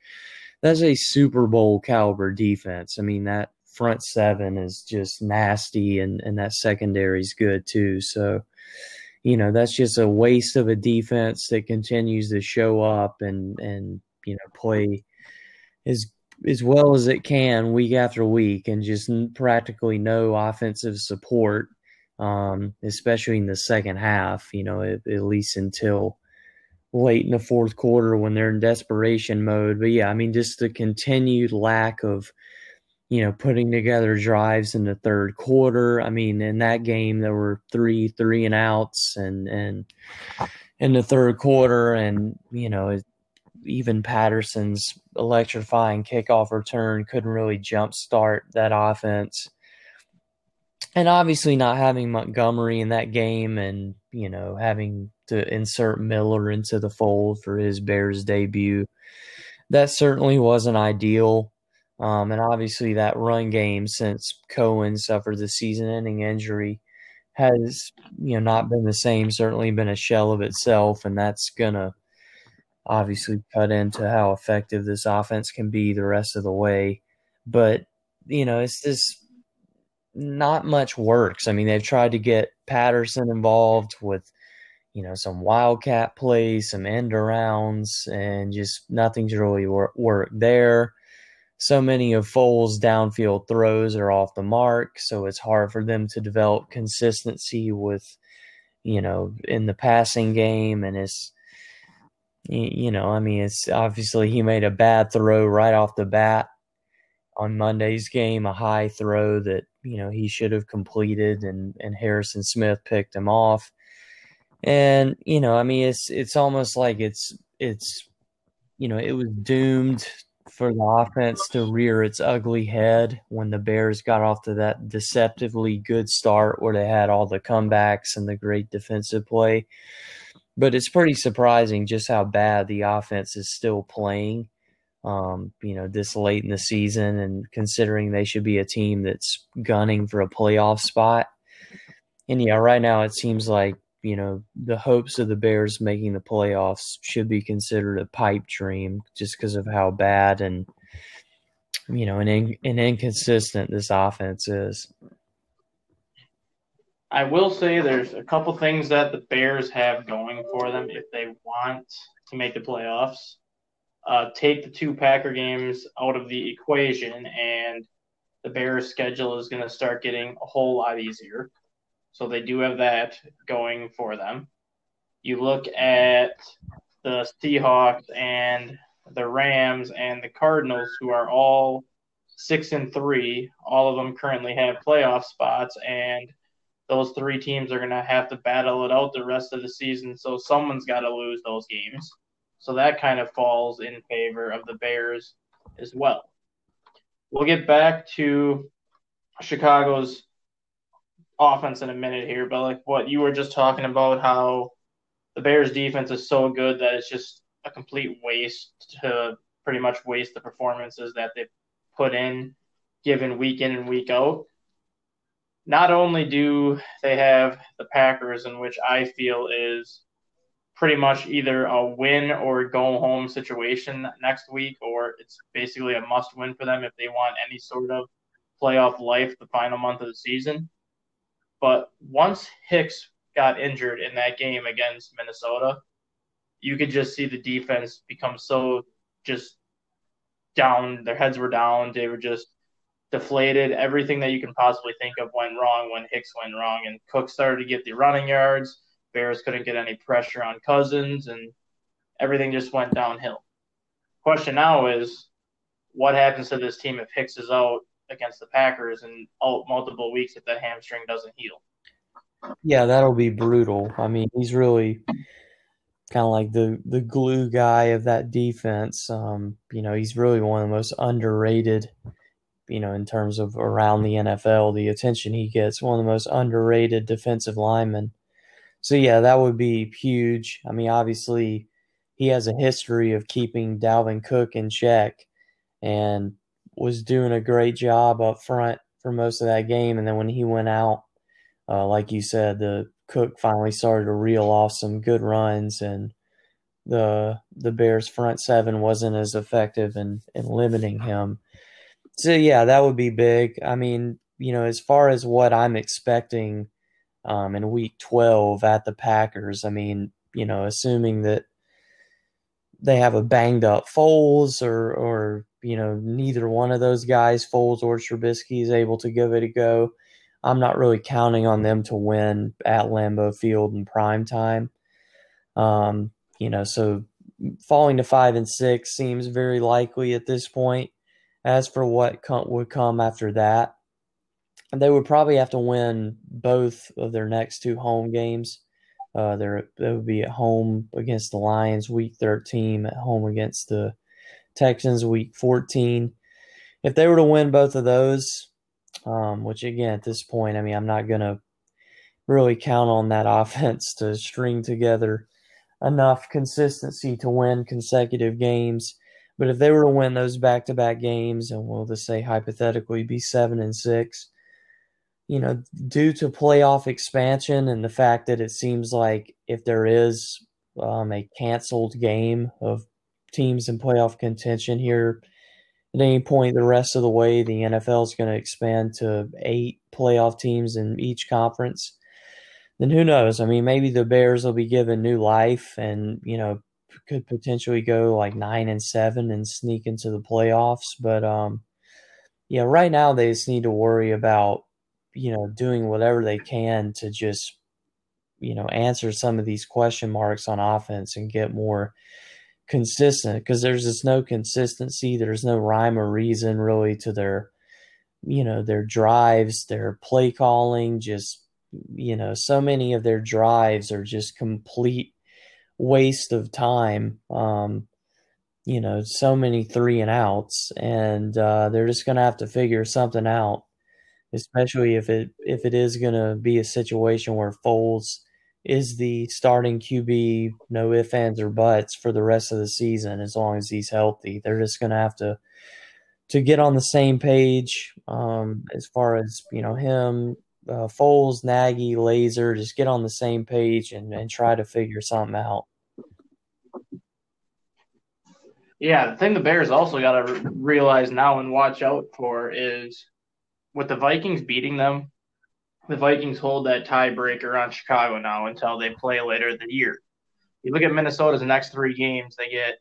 that's a Super Bowl caliber defense. I mean, that front seven is just nasty, and and that secondary is good too. So, you know, that's just a waste of a defense that continues to show up and and you know play as as well as it can week after week and just practically no offensive support, um, especially in the second half, you know, at, at, least until late in the fourth quarter when they're in desperation mode. But yeah, I mean, just the continued lack of, you know, putting together drives in the third quarter. I mean, in that game, there were three, three and outs and, and, in the third quarter, and you know, it, even Patterson's electrifying kickoff return couldn't really jumpstart that offense. And obviously, not having Montgomery in that game and, you know, having to insert Miller into the fold for his Bears debut, that certainly wasn't ideal. Um, and obviously, that run game since Cohen suffered the season ending injury has, you know, not been the same, certainly been a shell of itself. And that's going to obviously cut into how effective this offense can be the rest of the way. But, you know, it's just not much works. I mean, they've tried to get Patterson involved with, you know, some wildcat plays, some end arounds, and just nothing's really wor- worked there. So many of Foles' downfield throws are off the mark, so it's hard for them to develop consistency with, you know, in the passing game, and it's you know, I mean, it's obviously he made a bad throw right off the bat on Monday's game, a high throw that you know he should have completed, and and Harrison Smith picked him off. And you know, I mean, it's it's almost like it's it's you know it was doomed for the offense to rear its ugly head when the Bears got off to that deceptively good start where they had all the comebacks and the great defensive play but it's pretty surprising just how bad the offense is still playing. Um, you know, this late in the season, and considering they should be a team that's gunning for a playoff spot. And yeah, right now it seems like you know the hopes of the Bears making the playoffs should be considered a pipe dream, just because of how bad and you know and, in, and inconsistent this offense is. I will say there's a couple things that the Bears have going for them if they want to make the playoffs. Uh, take the two Packer games out of the equation, and the Bears' schedule is going to start getting a whole lot easier. So they do have that going for them. You look at the Seahawks and the Rams and the Cardinals, who are all six and three. All of them currently have playoff spots, and those three teams are going to have to battle it out the rest of the season. So someone's got to lose those games. So that kind of falls in favor of the Bears as well. We'll get back to Chicago's offense in a minute here, but like what you were just talking about, how the Bears defense is so good that it's just a complete waste to pretty much waste the performances that they put in given week in and week out not only do they have the Packers, in which I feel is pretty much either a win or go home situation next week, or it's basically a must win for them if they want any sort of playoff life the final month of the season. But once Hicks got injured in that game against Minnesota, you could just see the defense become so just down. Their heads were down. They were just deflated. Everything that you can possibly think of went wrong when Hicks went wrong, and Cook started to get the running yards. Bears couldn't get any pressure on Cousins, and everything just went downhill. Question now is, what happens to this team if Hicks is out against the Packers in multiple weeks if that hamstring doesn't heal? Yeah, that'll be brutal. I mean, he's really kind of like the the glue guy of that defense. Um, you know, he's really one of the most underrated. You know, in terms of around the NFL, the attention he gets, one of the most underrated defensive linemen. So yeah, that would be huge. I mean, obviously, he has a history of keeping Dalvin Cook in check, and was doing a great job up front for most of that game. And then when he went out, uh, like you said, the Cook finally started to reel off some good runs, and the the Bears front seven wasn't as effective in in limiting him. So yeah, that would be big. I mean, you know, as far as what I'm expecting um, in Week 12 at the Packers, I mean, you know, assuming that they have a banged up Foles or or you know neither one of those guys, Foles or Trubisky, is able to give it a go. I'm not really counting on them to win at Lambeau Field in prime time. Um, you know, so falling to five and six seems very likely at this point. As for what would come after that, they would probably have to win both of their next two home games. Uh, they would be at home against the Lions week 13, at home against the Texans week 14. If they were to win both of those, um, which again at this point, I mean, I'm not going to really count on that <laughs> offense to string together enough consistency to win consecutive games. But if they were to win those back-to-back games, and we'll just say hypothetically be seven and six, you know, due to playoff expansion and the fact that it seems like if there is um, a canceled game of teams in playoff contention here at any point the rest of the way, the NFL is going to expand to eight playoff teams in each conference. Then who knows? I mean, maybe the Bears will be given new life and, you know, could potentially go like nine and seven and sneak into the playoffs. But, um, yeah, right now they just need to worry about, you know, doing whatever they can to just, you know, answer some of these question marks on offense and get more consistent because there's just no consistency. There's no rhyme or reason really to their, you know, their drives, their play calling. Just, you know, so many of their drives are just complete waste of time. Um, you know, so many three and outs, and uh, they're just gonna have to figure something out, especially if it if it is gonna be a situation where Foles is the starting QB, no ifs, ands, or buts for the rest of the season as long as he's healthy. They're just going to have to to get on the same page um, as far as you know him, uh, Foles, Nagy, Lazor, just get on the same page and, and try to figure something out. Yeah, the thing the Bears also got to realize now and watch out for is with the Vikings beating them the Vikings hold that tiebreaker on Chicago now until they play later in the year. You look at Minnesota's next three games, they get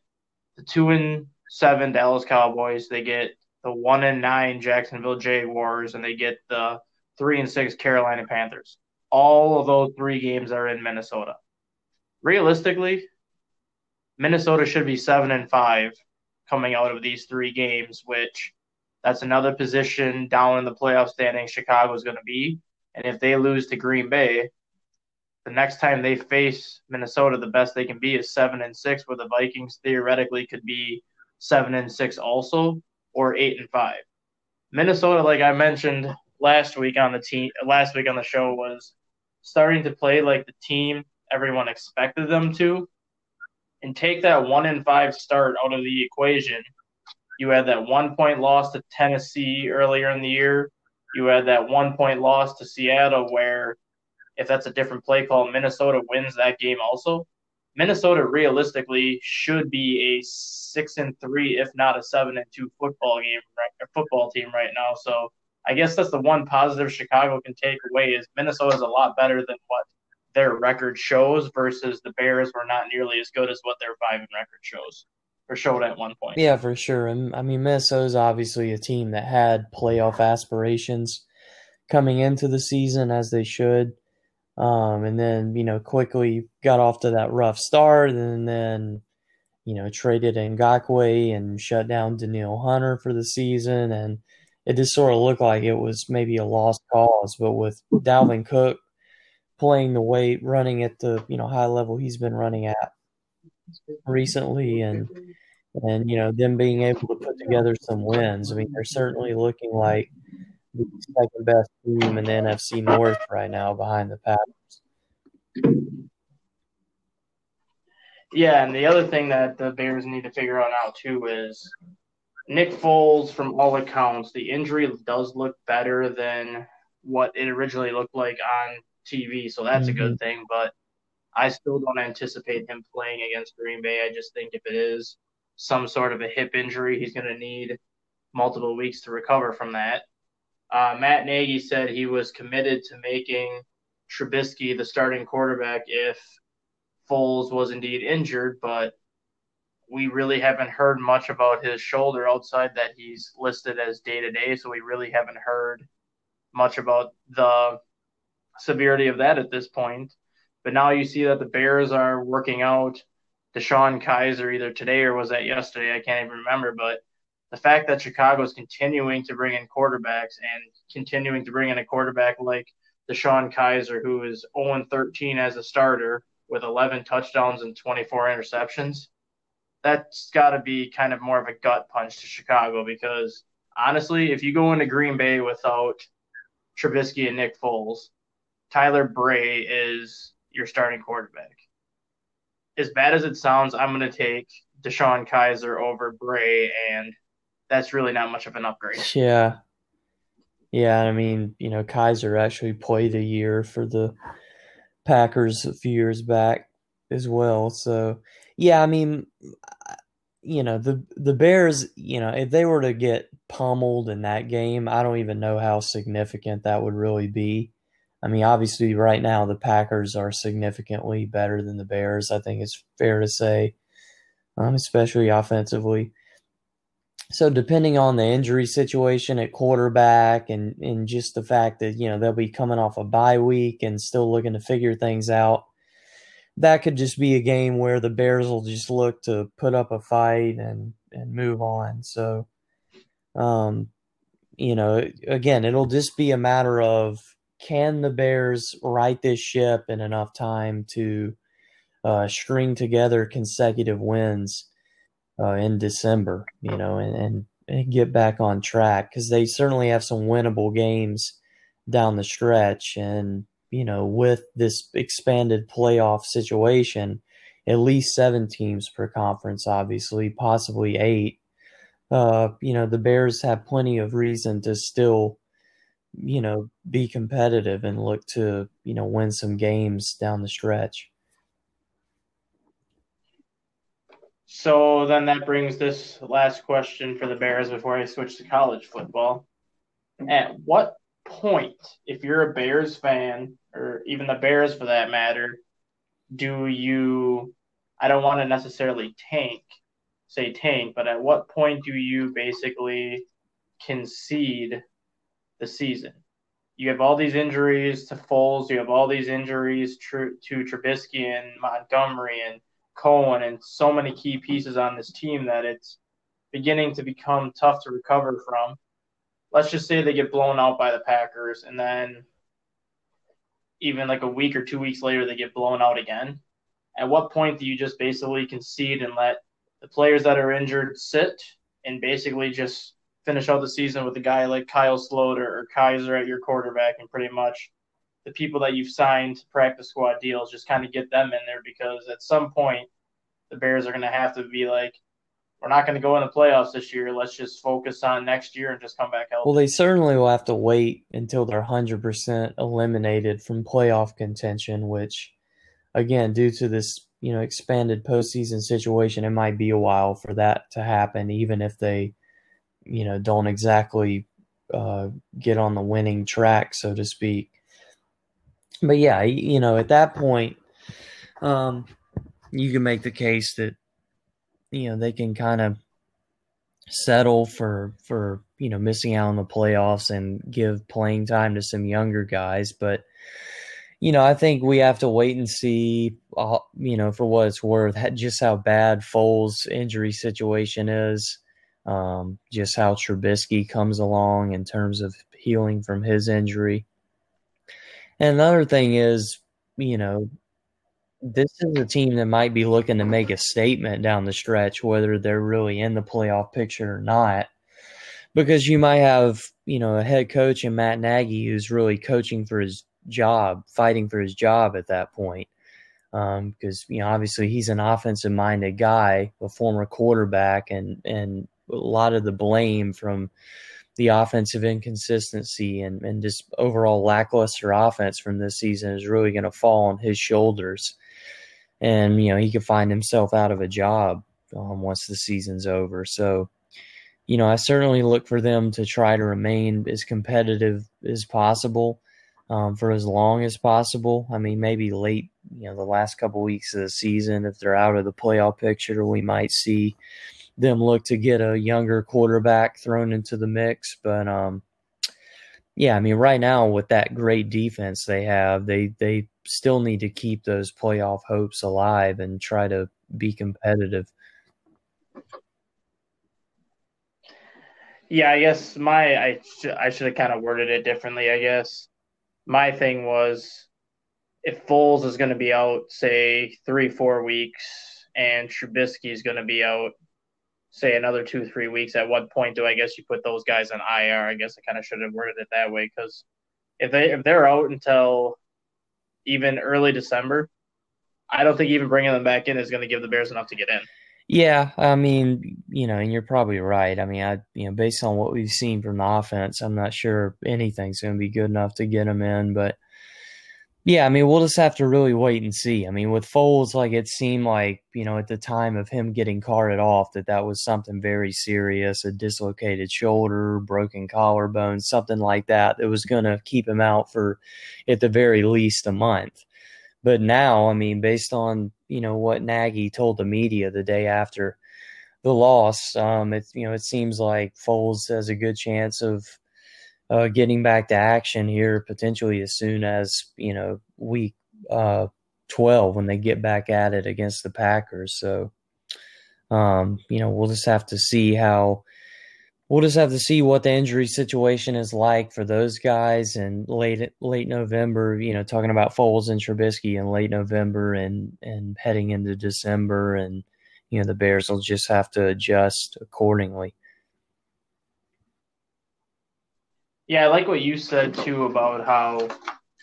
the two and seven Dallas Cowboys, they get the one and nine Jacksonville Jaguars, and they get the three and six Carolina Panthers. All of those three games are in Minnesota. Realistically, Minnesota should be seven and five coming out of these three games, which that's another position down in the playoff standing Chicago is going to be. And if they lose to Green Bay, the next time they face Minnesota, the best they can be is seven and six, where the Vikings theoretically could be seven and six also, or eight and five. Minnesota, like I mentioned last week on the team, last week on the show, was starting to play like the team everyone expected them to, and take that one and five start out of the equation. You had that one point loss to Tennessee earlier in the year. You had that one point loss to Seattle where if that's a different play call, Minnesota wins that game also. Minnesota realistically should be a six and three, if not a seven and two football game, right, football team right now. So I guess that's the one positive Chicago can take away is Minnesota is a lot better than what their record shows versus the Bears were not nearly as good as what their five and record shows or showed at one point. Yeah, for sure. And I mean, Minnesota's obviously a team that had playoff aspirations coming into the season as they should. Um, and then, you know, quickly got off to that rough start and then, you know, traded Ngakoue and shut down Danielle Hunter for the season. And it just sort of looked like it was maybe a lost cause. But with Dalvin Cook playing the weight, running at the, you know, high level he's been running at recently and and you know them being able to put together some wins. I mean, they're certainly looking like the second best team in the NFC North right now behind the Packers. Yeah, and the other thing that the Bears need to figure out now too is Nick Foles. From all accounts, the injury does look better than what it originally looked like on TV, so that's mm-hmm. a good mm-hmm. thing. But I still don't anticipate him playing against Green Bay. I just think if it is some sort of a hip injury, he's going to need multiple weeks to recover from that. Uh, Matt Nagy said he was committed to making Trubisky the starting quarterback if Foles was indeed injured, but we really haven't heard much about his shoulder outside that he's listed as day to day. So we really haven't heard much about the severity of that at this point. But now you see that the Bears are working out DeShone Kizer either today or was that yesterday? I can't even remember. But the fact that Chicago is continuing to bring in quarterbacks and continuing to bring in a quarterback like DeShone Kizer, who is 0 13 as a starter with 11 touchdowns and 24 interceptions, that's got to be kind of more of a gut punch to Chicago because honestly, if you go into Green Bay without Trubisky and Nick Foles, Tyler Bray is your starting quarterback. As bad as it sounds, I'm going to take DeShone Kizer over Bray, and that's really not much of an upgrade. Yeah. Yeah, I mean, you know, Kizer actually played a year for the Packers a few years back as well. So, yeah, I mean, you know, the the Bears, you know, if they were to get pummeled in that game, I don't even know how significant that would really be. I mean, obviously, right now the Packers are significantly better than the Bears. I think it's fair to say, um, especially offensively. So, depending on the injury situation at quarterback and, and just the fact that, you know, they'll be coming off a bye week and still looking to figure things out, that could just be a game where the Bears will just look to put up a fight and, and move on. So, um, you know, again, it'll just be a matter of can the Bears right this ship in enough time to uh, string together consecutive wins uh, in December, you know, and, and, and get back on track because they certainly have some winnable games down the stretch. And, you know, with this expanded playoff situation, at least seven teams per conference, obviously, possibly eight. Uh, you know, the Bears have plenty of reason to still you know, be competitive and look to, you know, win some games down the stretch. So then that brings this last question for the Bears before I switch to college football. At what point, if you're a Bears fan, or even the Bears for that matter, do you, I don't want to necessarily tank, say tank, but at what point do you basically concede the season. You have all these injuries to Foles. You have all these injuries to, Trubisky and Montgomery and Cohen and so many key pieces on this team that it's beginning to become tough to recover from. Let's just say they get blown out by the Packers and then even like a week or two weeks later they get blown out again. At what point do you just basically concede and let the players that are injured sit and basically just finish out the season with a guy like Kyle Sloter or Kizer at your quarterback, and pretty much the people that you've signed to practice squad deals, just kind of get them in there because at some point the Bears are going to have to be like, we're not going to go in the playoffs this year. Let's just focus on next year and just come back healthy. Well, they certainly will have to wait until they're 100% eliminated from playoff contention, which, again, due to this you know expanded postseason situation, it might be a while for that to happen, even if they you know don't exactly uh, get on the winning track, so to speak. but yeah, you know, at that point, um, you can make the case that you know they can kind of settle for for you know missing out on the playoffs and give playing time to some younger guys, but you know, I think we have to wait and see, uh, you know, for what it's worth, just how bad Foles' injury situation is, um, just how Trubisky comes along in terms of healing from his injury. And another thing is, you know, this is a team that might be looking to make a statement down the stretch, whether they're really in the playoff picture or not. Because you might have, you know, a head coach in Matt Nagy who's really coaching for his job, fighting for his job at that point. Because um, you know, obviously, he's an offensive-minded guy, a former quarterback, and and a lot of the blame from the offensive inconsistency and, and just overall lackluster offense from this season is really going to fall on his shoulders. And, you know, he could find himself out of a job um, once the season's over. So, you know, I certainly look for them to try to remain as competitive as possible um, for as long as possible. I mean, maybe late, you know, the last couple weeks of the season, if they're out of the playoff picture, we might see them look to get a younger quarterback thrown into the mix. But um, yeah, I mean, right now with that great defense they have, they they still need to keep those playoff hopes alive and try to be competitive. Yeah, I guess my I sh- I should have kind of worded it differently. I guess my thing was if Foles is going to be out, say three four weeks, and Trubisky is going to be out, say another two three weeks, at what point do I guess you put those guys on IR? I guess I kind of should have worded it that way because if they if they're out until even early December, I don't think even bringing them back in is going to give the Bears enough to get in. Yeah, I mean, you know, and you're probably right. I mean, I, you know, based on what we've seen from the offense, I'm not sure anything's going to be good enough to get them in. But yeah, I mean, we'll just have to really wait and see. I mean, with Foles, like it seemed like, you know, at the time of him getting carted off, that that was something very serious a dislocated shoulder, broken collarbone, something like that that was going to keep him out for, at the very least, a month. But now, I mean, based on you know what Nagy told the media the day after the loss, um, it you know it seems like Foles has a good chance of uh, getting back to action here potentially as soon as you know week uh, twelve when they get back at it against the Packers. So, um, you know, we'll just have to see how we'll just have to see what the injury situation is like for those guys in late late November. You know, talking about Foles and Trubisky in late November and and heading into December, and you know the Bears will just have to adjust accordingly. Yeah, I like what you said too about how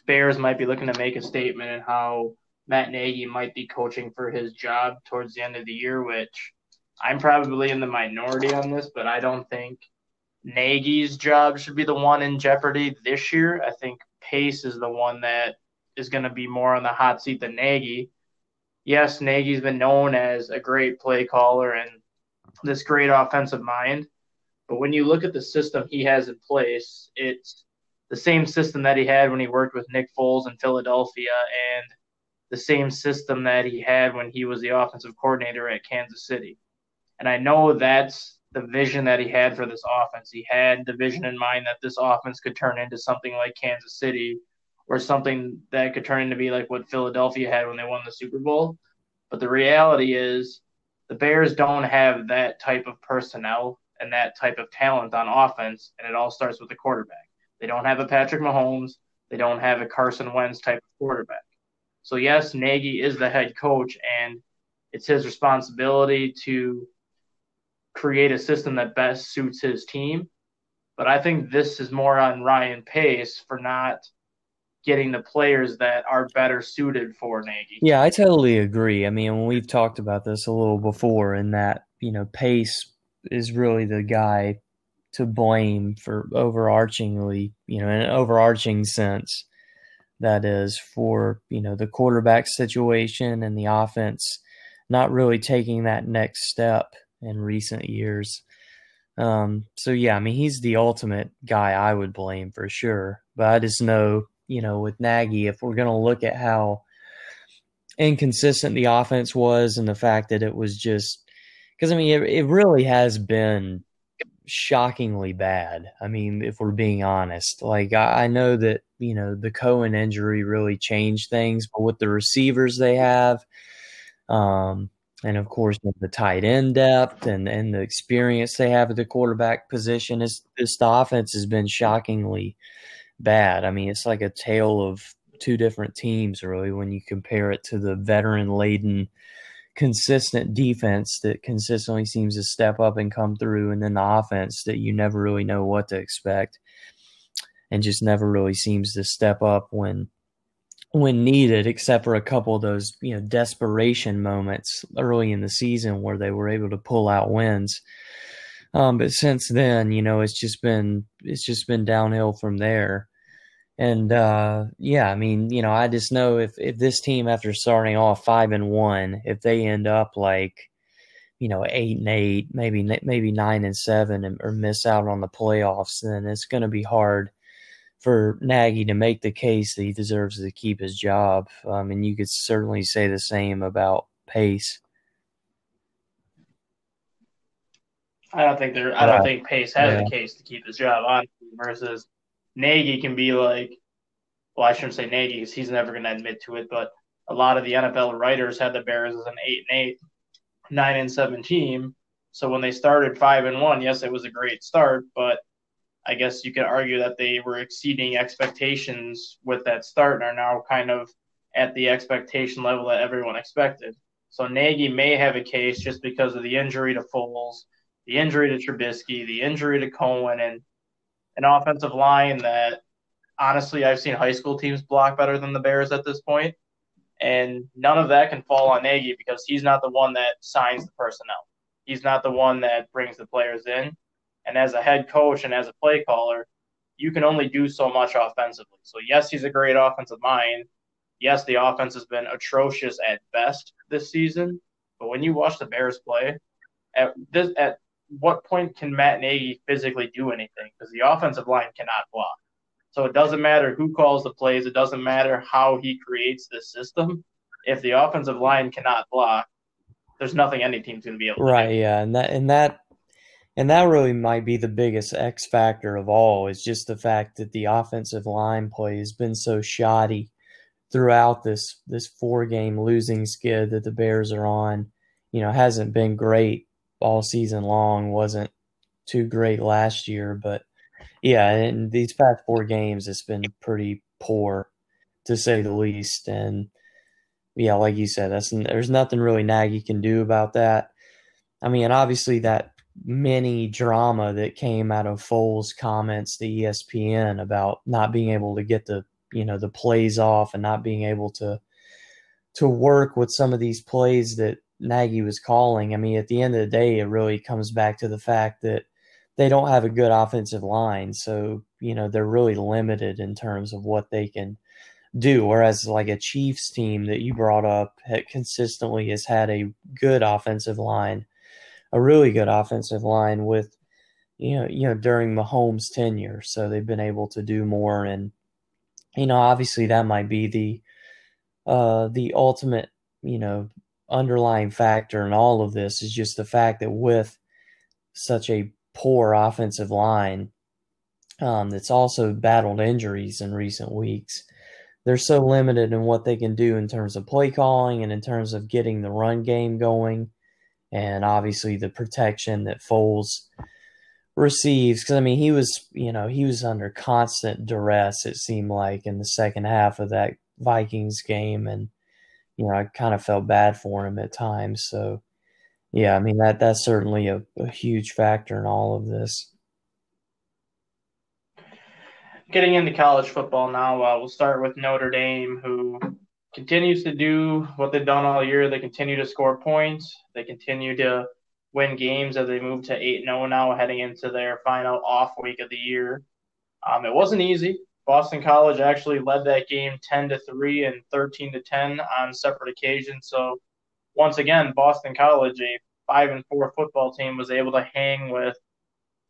Bears might be looking to make a statement and how Matt Nagy might be coaching for his job towards the end of the year, which I'm probably in the minority on this, but I don't think Nagy's job should be the one in jeopardy this year. I think Pace is the one that is going to be more on the hot seat than Nagy. Yes, Nagy's been known as a great play caller and this great offensive mind, but when you look at the system he has in place, it's the same system that he had when he worked with Nick Foles in Philadelphia and the same system that he had when he was the offensive coordinator at Kansas City. And I know that's the vision that he had for this offense. He had the vision in mind that this offense could turn into something like Kansas City or something that could turn into be like what Philadelphia had when they won the Super Bowl. But the reality is the Bears don't have that type of personnel and that type of talent on offense, and it all starts with the quarterback. They don't have a Patrick Mahomes. They don't have a Carson Wentz type of quarterback. So yes, Nagy is the head coach, and it's his responsibility to create a system that best suits his team. But I think this is more on Ryan Pace for not getting the players that are better suited for Nagy. Yeah, I totally agree. I mean, we've talked about this a little before, in that you know Pace is really the guy to blame for overarchingly, you know, in an overarching sense, that is for you know the quarterback situation and the offense not really taking that next step in recent years. Um, so yeah, I mean, he's the ultimate guy I would blame for sure. But I just know, you know, with Nagy, if we're going to look at how inconsistent the offense was and the fact that it was just because I mean it, it really has been shockingly bad. I mean, if we're being honest, like I, I, know that you know the Cohen injury really changed things, but with the receivers they have, um, and of course the tight end depth and and the experience they have at the quarterback position, is this offense has been shockingly bad. I mean, it's like a tale of two different teams really when you compare it to the veteran laden consistent defense that consistently seems to step up and come through, and then the offense that you never really know what to expect, and just never really seems to step up when when needed, except for a couple of those you know desperation moments early in the season where they were able to pull out wins. Um, but since then, you know, it's just been it's just been downhill from there. And uh, yeah, I mean, you know, I just know if if this team after starting off five and one, if they end up like, you know, eight and eight, maybe maybe nine and seven, and, or miss out on the playoffs, then it's going to be hard for Nagy to make the case that he deserves to keep his job. Um, and you could certainly say the same about Pace. I don't think there. I don't think Pace has yeah. a case to keep his job, honestly. Versus Nagy can be like, well, I shouldn't say Nagy because he's never going to admit to it, but a lot of the NFL writers had the Bears as an eight and eight, nine and seven team. So when they started five and one, yes, it was a great start, but I guess you could argue that they were exceeding expectations with that start and are now kind of at the expectation level that everyone expected. So Nagy may have a case just because of the injury to Foles, the injury to Trubisky, the injury to Cohen, and an offensive line that honestly I've seen high school teams block better than the Bears at this point. And none of that can fall on Nagy because he's not the one that signs the personnel. He's not the one that brings the players in. And as a head coach and as a play caller, you can only do so much offensively. So yes, he's a great offensive mind. Yes, the offense has been atrocious at best this season. But when you watch the Bears play, at this at what point can Matt Nagy physically do anything? Because the offensive line cannot block. So it doesn't matter who calls the plays. It doesn't matter how he creates this system. If the offensive line cannot block, there's nothing any team's going to be able to right, do. yeah, and that and that and that really might be the biggest X factor of all is just the fact that the offensive line play has been so shoddy throughout this this four game losing skid that the Bears are on. You know, hasn't been great all season long. wasn't too great last year, but yeah, in these past four games, it's been pretty poor to say the least. And yeah, like you said, that's there's nothing really Nagy can do about that. I mean, obviously that mini drama that came out of Foles' comments to ESPN about not being able to get the you know the plays off and not being able to to work with some of these plays that Nagy was calling. I mean, at the end of the day, it really comes back to the fact that they don't have a good offensive line. So, you know, they're really limited in terms of what they can do. Whereas, like a Chiefs team that you brought up consistently has had a good offensive line, a really good offensive line with, you know, you know, during Mahomes' tenure. So they've been able to do more. And, you know, obviously that might be the, uh, the ultimate, you know, underlying factor in all of this is just the fact that with such a poor offensive line um, that's also battled injuries in recent weeks, they're so limited in what they can do in terms of play calling and in terms of getting the run game going, and obviously the protection that Foles receives. Because I mean, he was you know he was under constant duress. It seemed like in the second half of that Vikings game, and you know, I kind of felt bad for him at times. So, yeah, I mean that that's certainly a, a huge factor in all of this. Getting into college football now, uh, we'll start with Notre Dame, who continues to do what they've done all year. They continue to score points. They continue to win games as they move to eight 0 now, heading into their final off week of the year. Um, it wasn't easy. Boston College actually led that game 10 to 3 and 13 to 10 on separate occasions. So once again, Boston College, a 5 and 4 football team was able to hang with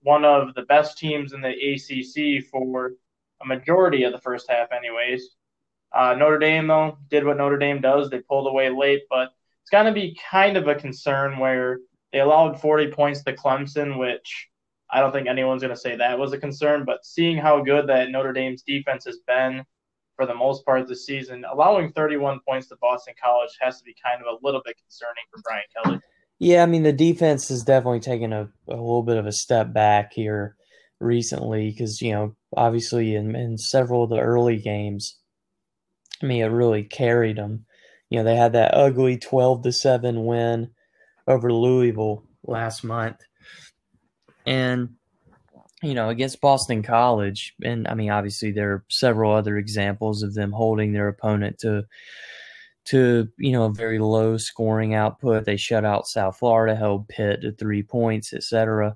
one of the best teams in the ACC for a majority of the first half, anyways. Uh, Notre Dame, though, did what Notre Dame does. They pulled away late, but it's going to be kind of a concern where they allowed 40 points to Clemson, which I don't think anyone's going to say that was a concern. But seeing how good that Notre Dame's defense has been for the most part of the season, allowing 31 points to Boston College has to be kind of a little bit concerning for Brian Kelly. Yeah, I mean the defense has definitely taken a, a little bit of a step back here recently because you know obviously in, in several of the early games, I mean it really carried them. You know they had that ugly twelve to seven win over Louisville last month, and you know against Boston College, and I mean obviously there are several other examples of them holding their opponent to to you know a very low scoring output. They shut out South Florida, held Pitt to three points, etc.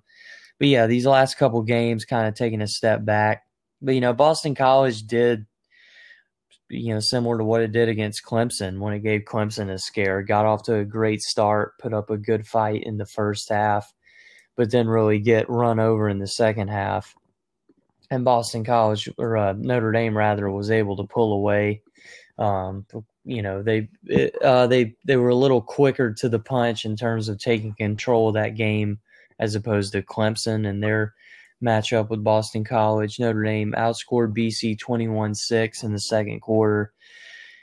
But yeah, these last couple games kind of taking a step back. But you know, Boston College did you know similar to what it did against Clemson when it gave Clemson a scare. Got off to a great start, put up a good fight in the first half, but then really get run over in the second half. And Boston College or uh, Notre Dame rather was able to pull away um, you know they uh, they they were a little quicker to the punch in terms of taking control of that game as opposed to Clemson and their matchup with Boston College. Notre Dame outscored BC 21-6 in the second quarter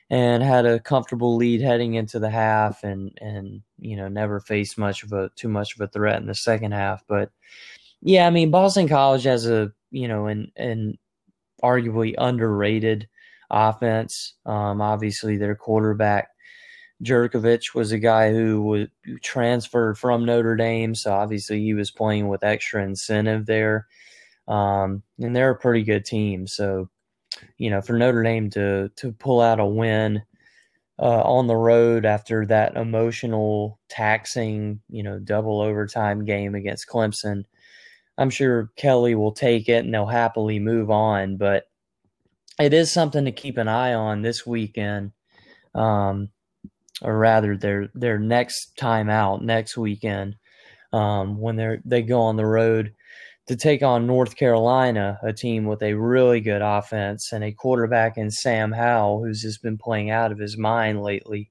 and had a comfortable lead heading into the half and and you know never faced much of a too much of a threat in the second half but yeah I mean Boston College has a you know an an arguably underrated offense. Um, obviously, their quarterback Jurkovec was a guy who was transferred from Notre Dame, so obviously he was playing with extra incentive there. Um, and they're a pretty good team, so you know for Notre Dame to to pull out a win uh, on the road after that emotional, taxing, you know, double overtime game against Clemson. I'm sure Kelly will take it and they'll happily move on, but it is something to keep an eye on this weekend, um, or rather their their next time out next weekend um, when they they go on the road to take on North Carolina, a team with a really good offense and a quarterback in Sam Howell who's just been playing out of his mind lately.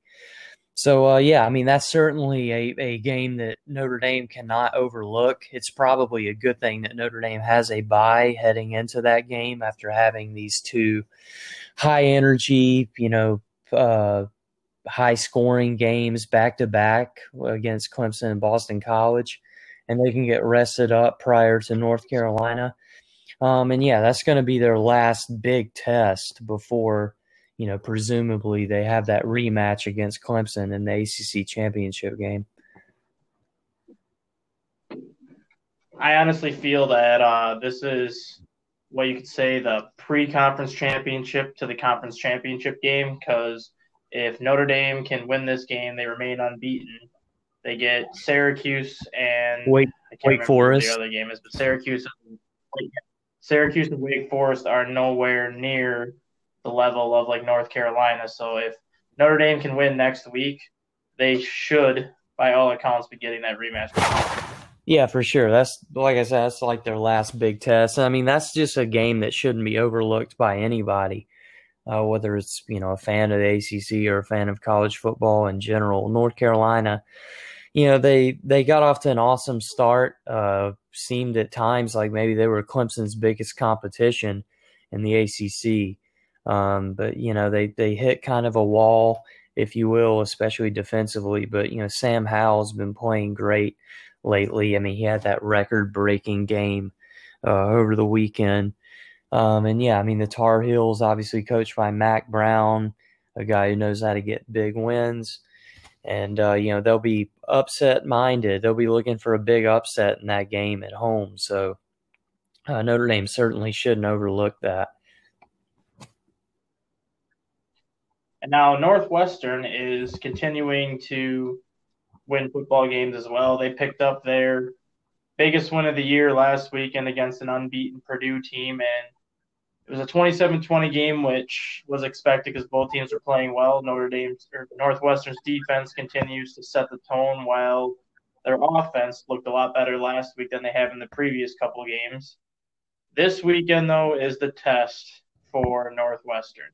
So uh, yeah, I mean that's certainly a, a game that Notre Dame cannot overlook. It's probably a good thing that Notre Dame has a bye heading into that game after having these two high energy, you know, uh, high scoring games back to back against Clemson and Boston College, and they can get rested up prior to North Carolina. Um, and yeah, that's going to be their last big test before you know, presumably they have that rematch against Clemson in the ACC championship game. I honestly feel that uh, this is what you could say the pre-conference championship to the conference championship game because if Notre Dame can win this game, they remain unbeaten. They get Syracuse and Wake, Wake Forest. the other game is, but Syracuse, Syracuse and Wake Forest are nowhere near the level of like North Carolina. So if Notre Dame can win next week, they should, by all accounts, be getting that rematch. Yeah, for sure. That's like I said, that's like their last big test. I mean, that's just a game that shouldn't be overlooked by anybody, uh, whether it's you know a fan of the ACC or a fan of college football in general. North Carolina, you know, they they got off to an awesome start. Uh, seemed at times like maybe they were Clemson's biggest competition in the ACC. Um, but you know, they they hit kind of a wall, if you will, especially defensively. But you know, Sam Howell's been playing great lately. I mean, he had that record-breaking game uh, over the weekend. Um, and yeah, I mean, the Tar Heels, obviously coached by Mack Brown, a guy who knows how to get big wins. And, uh, you know, they'll be upset minded. They'll be looking for a big upset in that game at home. So uh, Notre Dame certainly shouldn't overlook that. And now Northwestern is continuing to win football games as well. They picked up their biggest win of the year last weekend against an unbeaten Purdue team, and it was a 27-20 game, which was expected because both teams were playing well. Notre Dame's or Northwestern's defense continues to set the tone, while their offense looked a lot better last week than they have in the previous couple games. This weekend, though, is the test for Northwestern.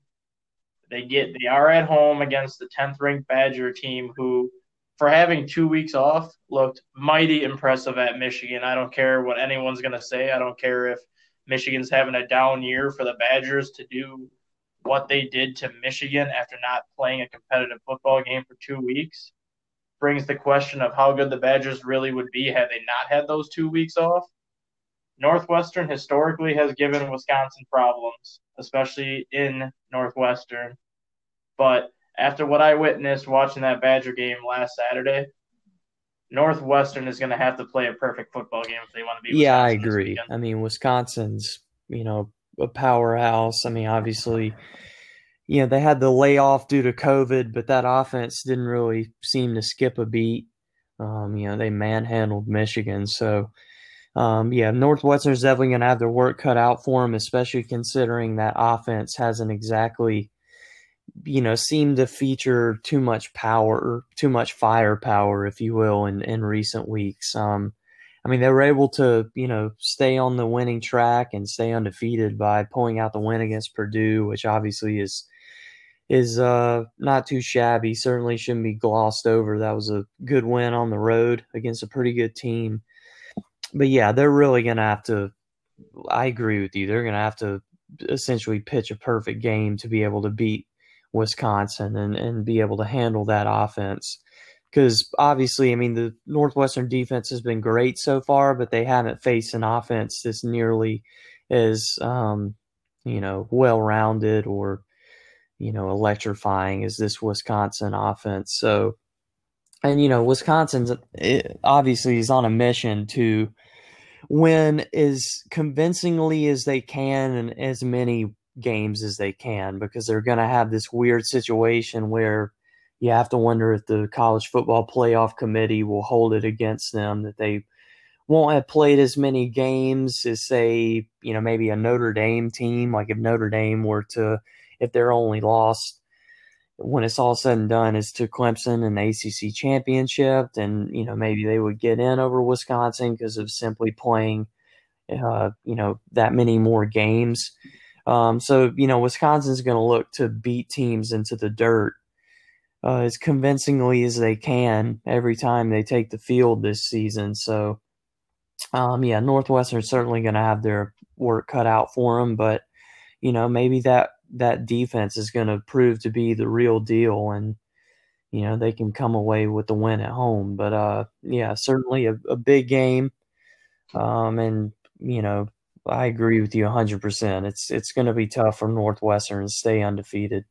They get they are at home against the 10th ranked Badger team, who, for having two weeks off, looked mighty impressive at Michigan. I don't care what anyone's going to say. I don't care if Michigan's having a down year for the Badgers to do what they did to Michigan after not playing a competitive football game for two weeks brings the question of how good the Badgers really would be had they not had those two weeks off. Northwestern historically has given Wisconsin problems, especially in Northwestern. But after what I witnessed watching that Badger game last Saturday, Northwestern is going to have to play a perfect football game if they want to be. Yeah, Wisconsin I agree. I mean, Wisconsin's you know a powerhouse. I mean, obviously, you know they had the layoff due to COVID, but that offense didn't really seem to skip a beat. Um, you know, they manhandled Michigan, so um, yeah, Northwestern's definitely going to have their work cut out for them, especially considering that offense hasn't exactly, you know, seem to feature too much power, too much firepower, if you will, in, in recent weeks. Um, I mean, they were able to, you know, stay on the winning track and stay undefeated by pulling out the win against Purdue, which obviously is is uh, not too shabby. Certainly shouldn't be glossed over. That was a good win on the road against a pretty good team but yeah, they're really going to have to. I agree with you. They're going to have to essentially pitch a perfect game to be able to beat Wisconsin and, and be able to handle that offense. Because obviously, I mean, the Northwestern defense has been great so far, but they haven't faced an offense that's nearly as, um, you know, well rounded or, you know, electrifying as this Wisconsin offense. So, and, you know, Wisconsin's obviously is on a mission to win as convincingly as they can and as many games as they can because they're going to have this weird situation where you have to wonder if the college football playoff committee will hold it against them that they won't have played as many games as say you know maybe a Notre Dame team like if Notre Dame were to if they're only lost when it's all said and done is to Clemson and the ACC championship, and you know maybe they would get in over Wisconsin because of simply playing, uh, you know, that many more games. Um, so you know Wisconsin's going to look to beat teams into the dirt uh, as convincingly as they can every time they take the field this season. So um, yeah, Northwestern's certainly going to have their work cut out for them, but you know maybe that that defense is going to prove to be the real deal and you know they can come away with the win at home but uh yeah certainly a, a big game um and you know i agree with you 100% it's it's going to be tough for northwestern to stay undefeated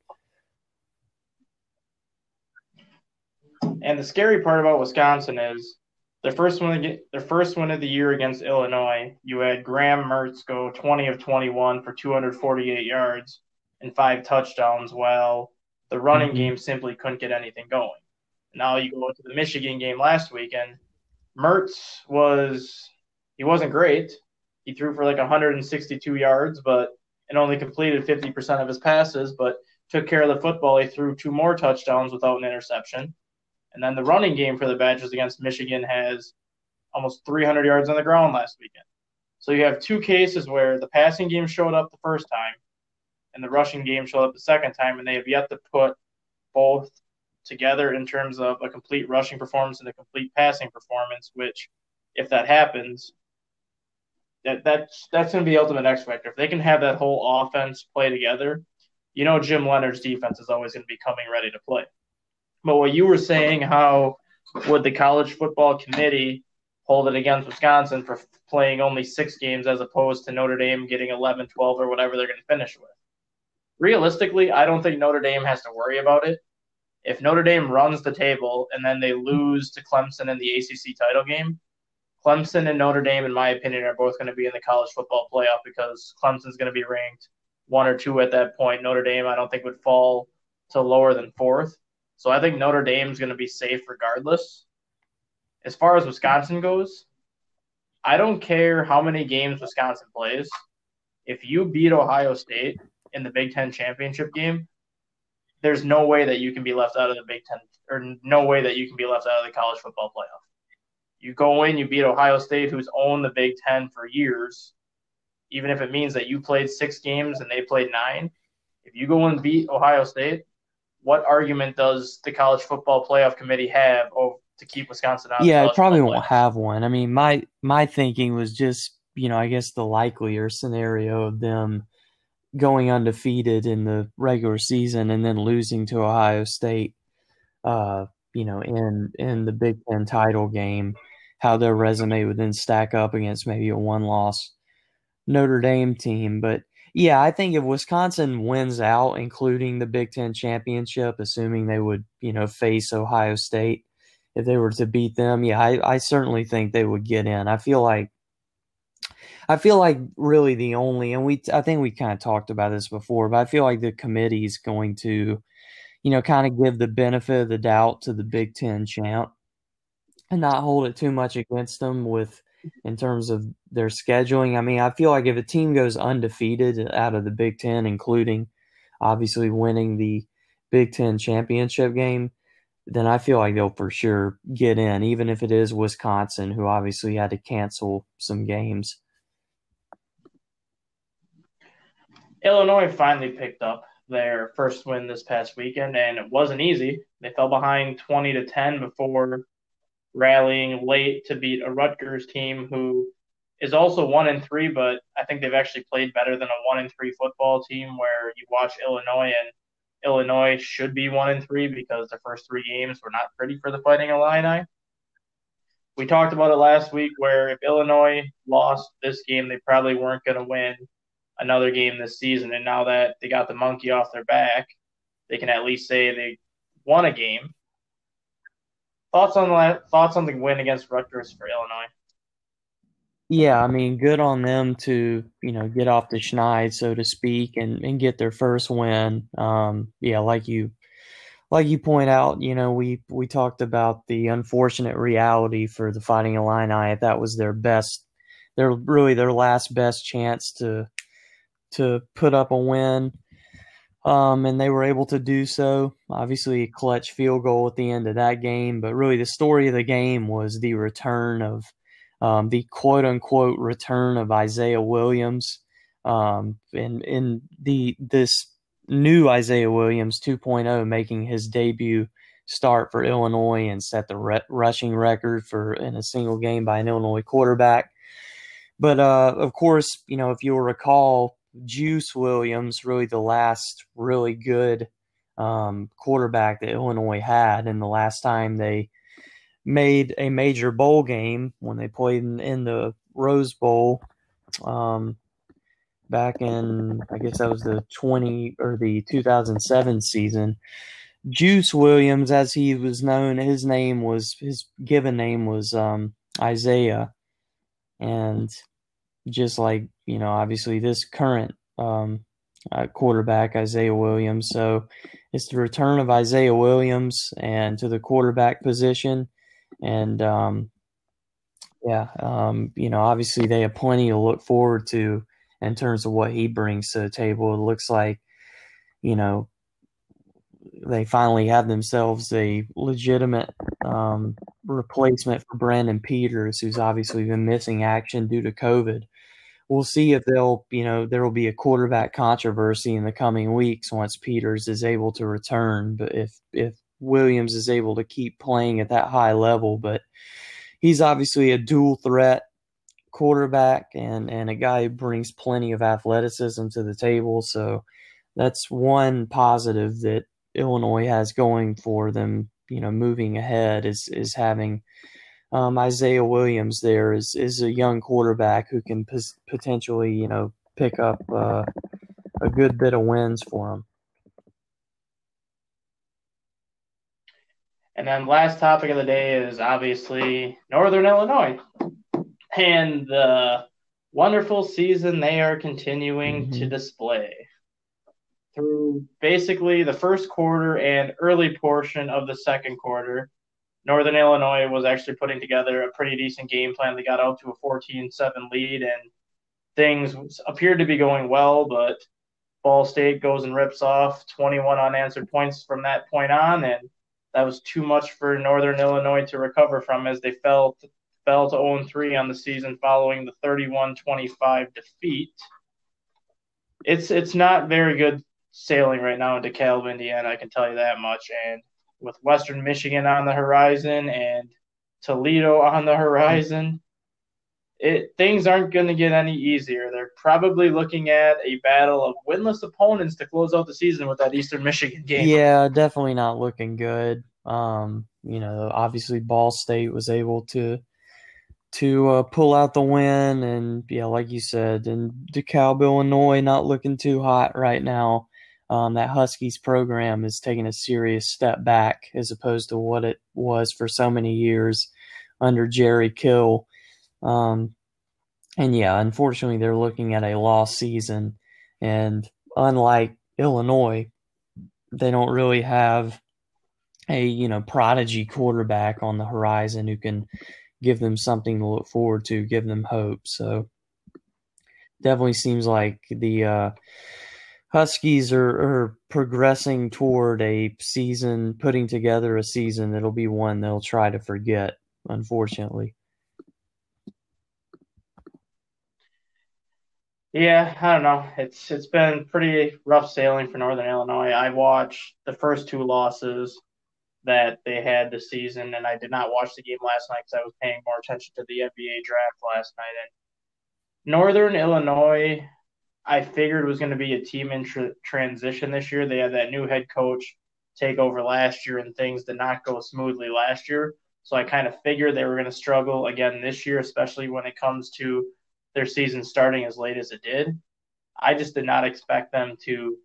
and the scary part about wisconsin is their first one their first one of the year against illinois you had graham mertz go 20 of 21 for 248 yards and five touchdowns while the running mm-hmm. game simply couldn't get anything going. Now you go to the Michigan game last weekend. Mertz was he wasn't great. He threw for like 162 yards, but and only completed 50% of his passes, but took care of the football. He threw two more touchdowns without an interception. And then the running game for the Badgers against Michigan has almost 300 yards on the ground last weekend. So you have two cases where the passing game showed up the first time, and the rushing game showed up the second time, and they have yet to put both together in terms of a complete rushing performance and a complete passing performance. Which, if that happens, that that's that's going to be the ultimate X factor. If they can have that whole offense play together, you know Jim Leonhard's defense is always going to be coming ready to play. But what you were saying, how would the college football committee hold it against Wisconsin for playing only six games as opposed to Notre Dame getting 11, 12, or whatever they're going to finish with? realistically, I don't think Notre Dame has to worry about it. If Notre Dame runs the table and then they lose to Clemson in the ACC title game, Clemson and Notre Dame, in my opinion, are both going to be in the college football playoff because Clemson's going to be ranked one or two at that point. Notre Dame, I don't think, would fall to lower than fourth. So I think Notre Dame's going to be safe regardless. As far as Wisconsin goes, I don't care how many games Wisconsin plays. If you beat Ohio State, in the Big Ten championship game, there's no way that you can be left out of the Big Ten, or no way that you can be left out of the college football playoff. You go in, you beat Ohio State, who's owned the Big Ten for years, even if it means that you played six games and they played nine. If you go and beat Ohio State, what argument does the college football playoff committee have to keep Wisconsin out? Yeah, it probably won't have one. I mean, my my thinking was just you know I guess the likelier scenario of them going undefeated in the regular season and then losing to Ohio State, uh, you know, in in the Big Ten title game, how their resume would then stack up against maybe a one loss Notre Dame team. But yeah, I think if Wisconsin wins out, including the Big Ten championship, assuming they would, you know, face Ohio State, if they were to beat them, yeah, I, I certainly think they would get in. I feel like I feel like really the only, and we, I think we kind of talked about this before, but I feel like the committee is going to, you know, kind of give the benefit of the doubt to the Big Ten champ and not hold it too much against them with, in terms of their scheduling. I mean, I feel like if a team goes undefeated out of the Big Ten, including obviously winning the Big Ten championship game, then I feel like they'll for sure get in, even if it is Wisconsin, who obviously had to cancel some games. Illinois finally picked up their first win this past weekend, and it wasn't easy. They fell behind 20 to 10 before rallying late to beat a Rutgers team who is also one and three, but I think they've actually played better than a one and three football team. Where you watch Illinois and Illinois should be one and three because the first three games were not pretty for the Fighting Illini. We talked about it last week, where if Illinois lost this game, they probably weren't going to win another game this season. And now that they got the monkey off their back, they can at least say they won a game. Thoughts on the thoughts on the win against Rutgers for Illinois? Yeah, I mean, good on them to you know get off the schneid, so to speak, and and get their first win. Um, yeah, like you like you point out, you know, we we talked about the unfortunate reality for the Fighting Illini. If that was their best, their really their last best chance to to put up a win. Um, and they were able to do so. Obviously, a clutch field goal at the end of that game, but really the story of the game was the return of um, the quote unquote return of Isaiah Williams. Um, and in the this new Isaiah Williams 2.0 making his debut start for Illinois and set the re- rushing record for in a single game by an Illinois quarterback. But uh, of course, you know if you'll recall, Juice Williams, really the last really good um, quarterback that Illinois had, and the last time they made a major bowl game when they played in, in the Rose Bowl um, back in, I guess that was the 20 or the 2007 season. Juice Williams, as he was known, his name was his given name was um, Isaiah, and just like you know, obviously this current um, uh, quarterback Isaiah Williams. So it's the return of Isaiah Williams and to the quarterback position, and um, yeah, um, you know, obviously they have plenty to look forward to in terms of what he brings to the table. It looks like, you know, they finally have themselves a legitimate um, replacement for Brandon Peters, who's obviously been missing action due to COVID we'll see if they'll, you know, there will be a quarterback controversy in the coming weeks once Peters is able to return. But if if Williams is able to keep playing at that high level, but he's obviously a dual threat quarterback and and a guy who brings plenty of athleticism to the table. So that's one positive that Illinois has going for them. You know, moving ahead is is having um, Isaiah Williams there is is a young quarterback who can p- potentially you know pick up uh, a good bit of wins for them. And then last topic of the day is obviously Northern Illinois and the wonderful season they are continuing mm-hmm. to display. Through basically the first quarter and early portion of the second quarter, Northern Illinois was actually putting together a pretty decent game plan. They got out to a 14 7 lead, and things appeared to be going well, but Ball State goes and rips off 21 unanswered points from that point on, and that was too much for Northern Illinois to recover from as they fell fell to 0 3 on the season following the 31 25 defeat. It's it's not very good sailing right now in DeKalb, Indiana. I can tell you that much. And with Western Michigan on the horizon and Toledo on the horizon, it things aren't going to get any easier. They're probably looking at a battle of winless opponents to close out the season with that Eastern Michigan game. Yeah, definitely not looking good. Um, you know, obviously Ball State was able to to uh, pull out the win, and yeah, like you said, and DeKalb, Illinois, not looking too hot right now. Um, that Huskies program is taking a serious step back as opposed to what it was for so many years under Jerry Kill. Um, and yeah, unfortunately, they're looking at a lost season. And unlike Illinois, they don't really have a you know prodigy quarterback on the horizon who can give them something to look forward to, give them hope. So definitely seems like the uh, Huskies are, are progressing toward a season, putting together a season that'll be one they'll try to forget, unfortunately. Yeah, I don't know. It's it's been pretty rough sailing for Northern Illinois. I watched the first two losses that they had this season, and I did not watch the game last night because I was paying more attention to the NBA draft last night. And Northern Illinois, I figured was going to be a team in tr- transition this year. They had that new head coach take over last year, and things did not go smoothly last year. So I kind of figured they were going to struggle again this year, especially when it comes to their season starting as late as it did. I just did not expect them to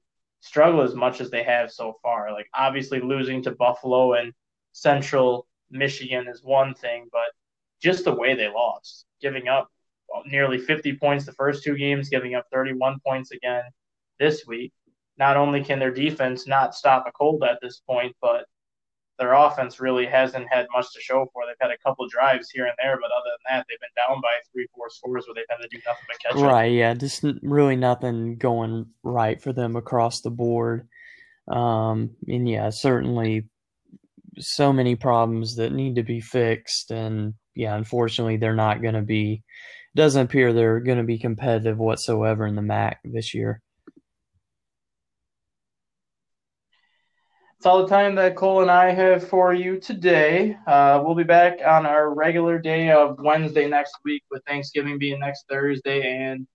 struggle as much as they have so far. Like obviously losing to Buffalo and Central Michigan is one thing, but just the way they lost, giving up nearly 50 points the first two games, giving up 31 points again this week. Not only can their defense not stop a cold at this point, but their offense really hasn't had much to show for. They've had a couple drives here and there, but other than that, they've been down by three, four scores where they've had to do nothing but catch Right, yeah, just really nothing going right for them across the board. Um, and yeah, certainly so many problems that need to be fixed. And yeah, unfortunately, they're not going to be. Doesn't appear they're going to be competitive whatsoever in the MAC this year. That's all the time that Cole and I have for you today. Uh, we'll be back on our regular day of Wednesday next week, with Thanksgiving being next Thursday and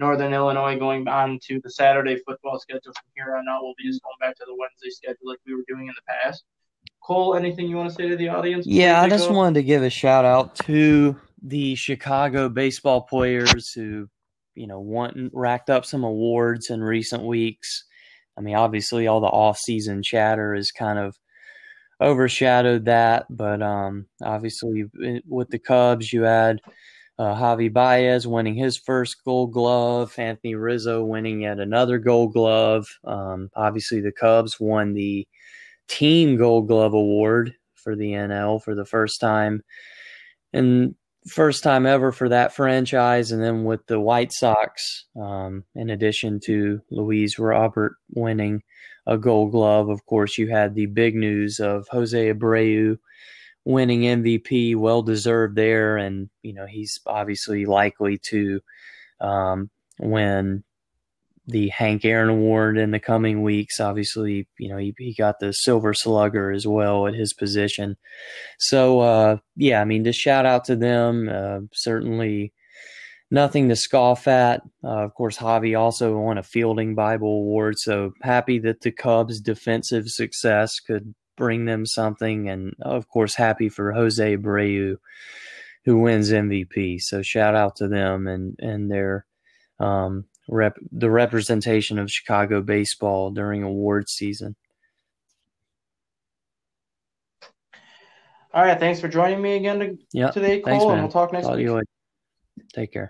Northern Illinois going on to the Saturday football schedule from here on out. We'll be just going back to the Wednesday schedule like we were doing in the past. Cole, anything you want to say to the audience? Yeah, I just wanted to give a shout out to the Chicago baseball players who, you know, won, racked up some awards in recent weeks. I mean, obviously, all the off-season chatter is kind of overshadowed that, but um, obviously, with the Cubs, you had uh, Javi Baez winning his first Gold Glove, Anthony Rizzo winning yet another Gold Glove. Um, obviously, the Cubs won the Team Gold Glove award for the NL for the first time, and first time ever for that franchise. And then with the White Sox, um, in addition to Luis Robert winning a Gold Glove, of course, you had the big news of Jose Abreu winning MVP, well deserved there, and you know he's obviously likely to um, win the Hank Aaron Award in the coming weeks. Obviously, you know, he, he got the Silver Slugger as well at his position. So, uh, yeah, I mean, just shout out to them. Uh, certainly nothing to scoff at. Uh, of course, Javi also won a Fielding Bible Award. So happy that the Cubs' defensive success could bring them something. And of course, happy for Jose Abreu who wins MVP. So shout out to them and, and their um, rep the representation of Chicago baseball during award season. All right, thanks for joining me again to, yep. today, Cole, thanks, and we'll talk next week. Take care.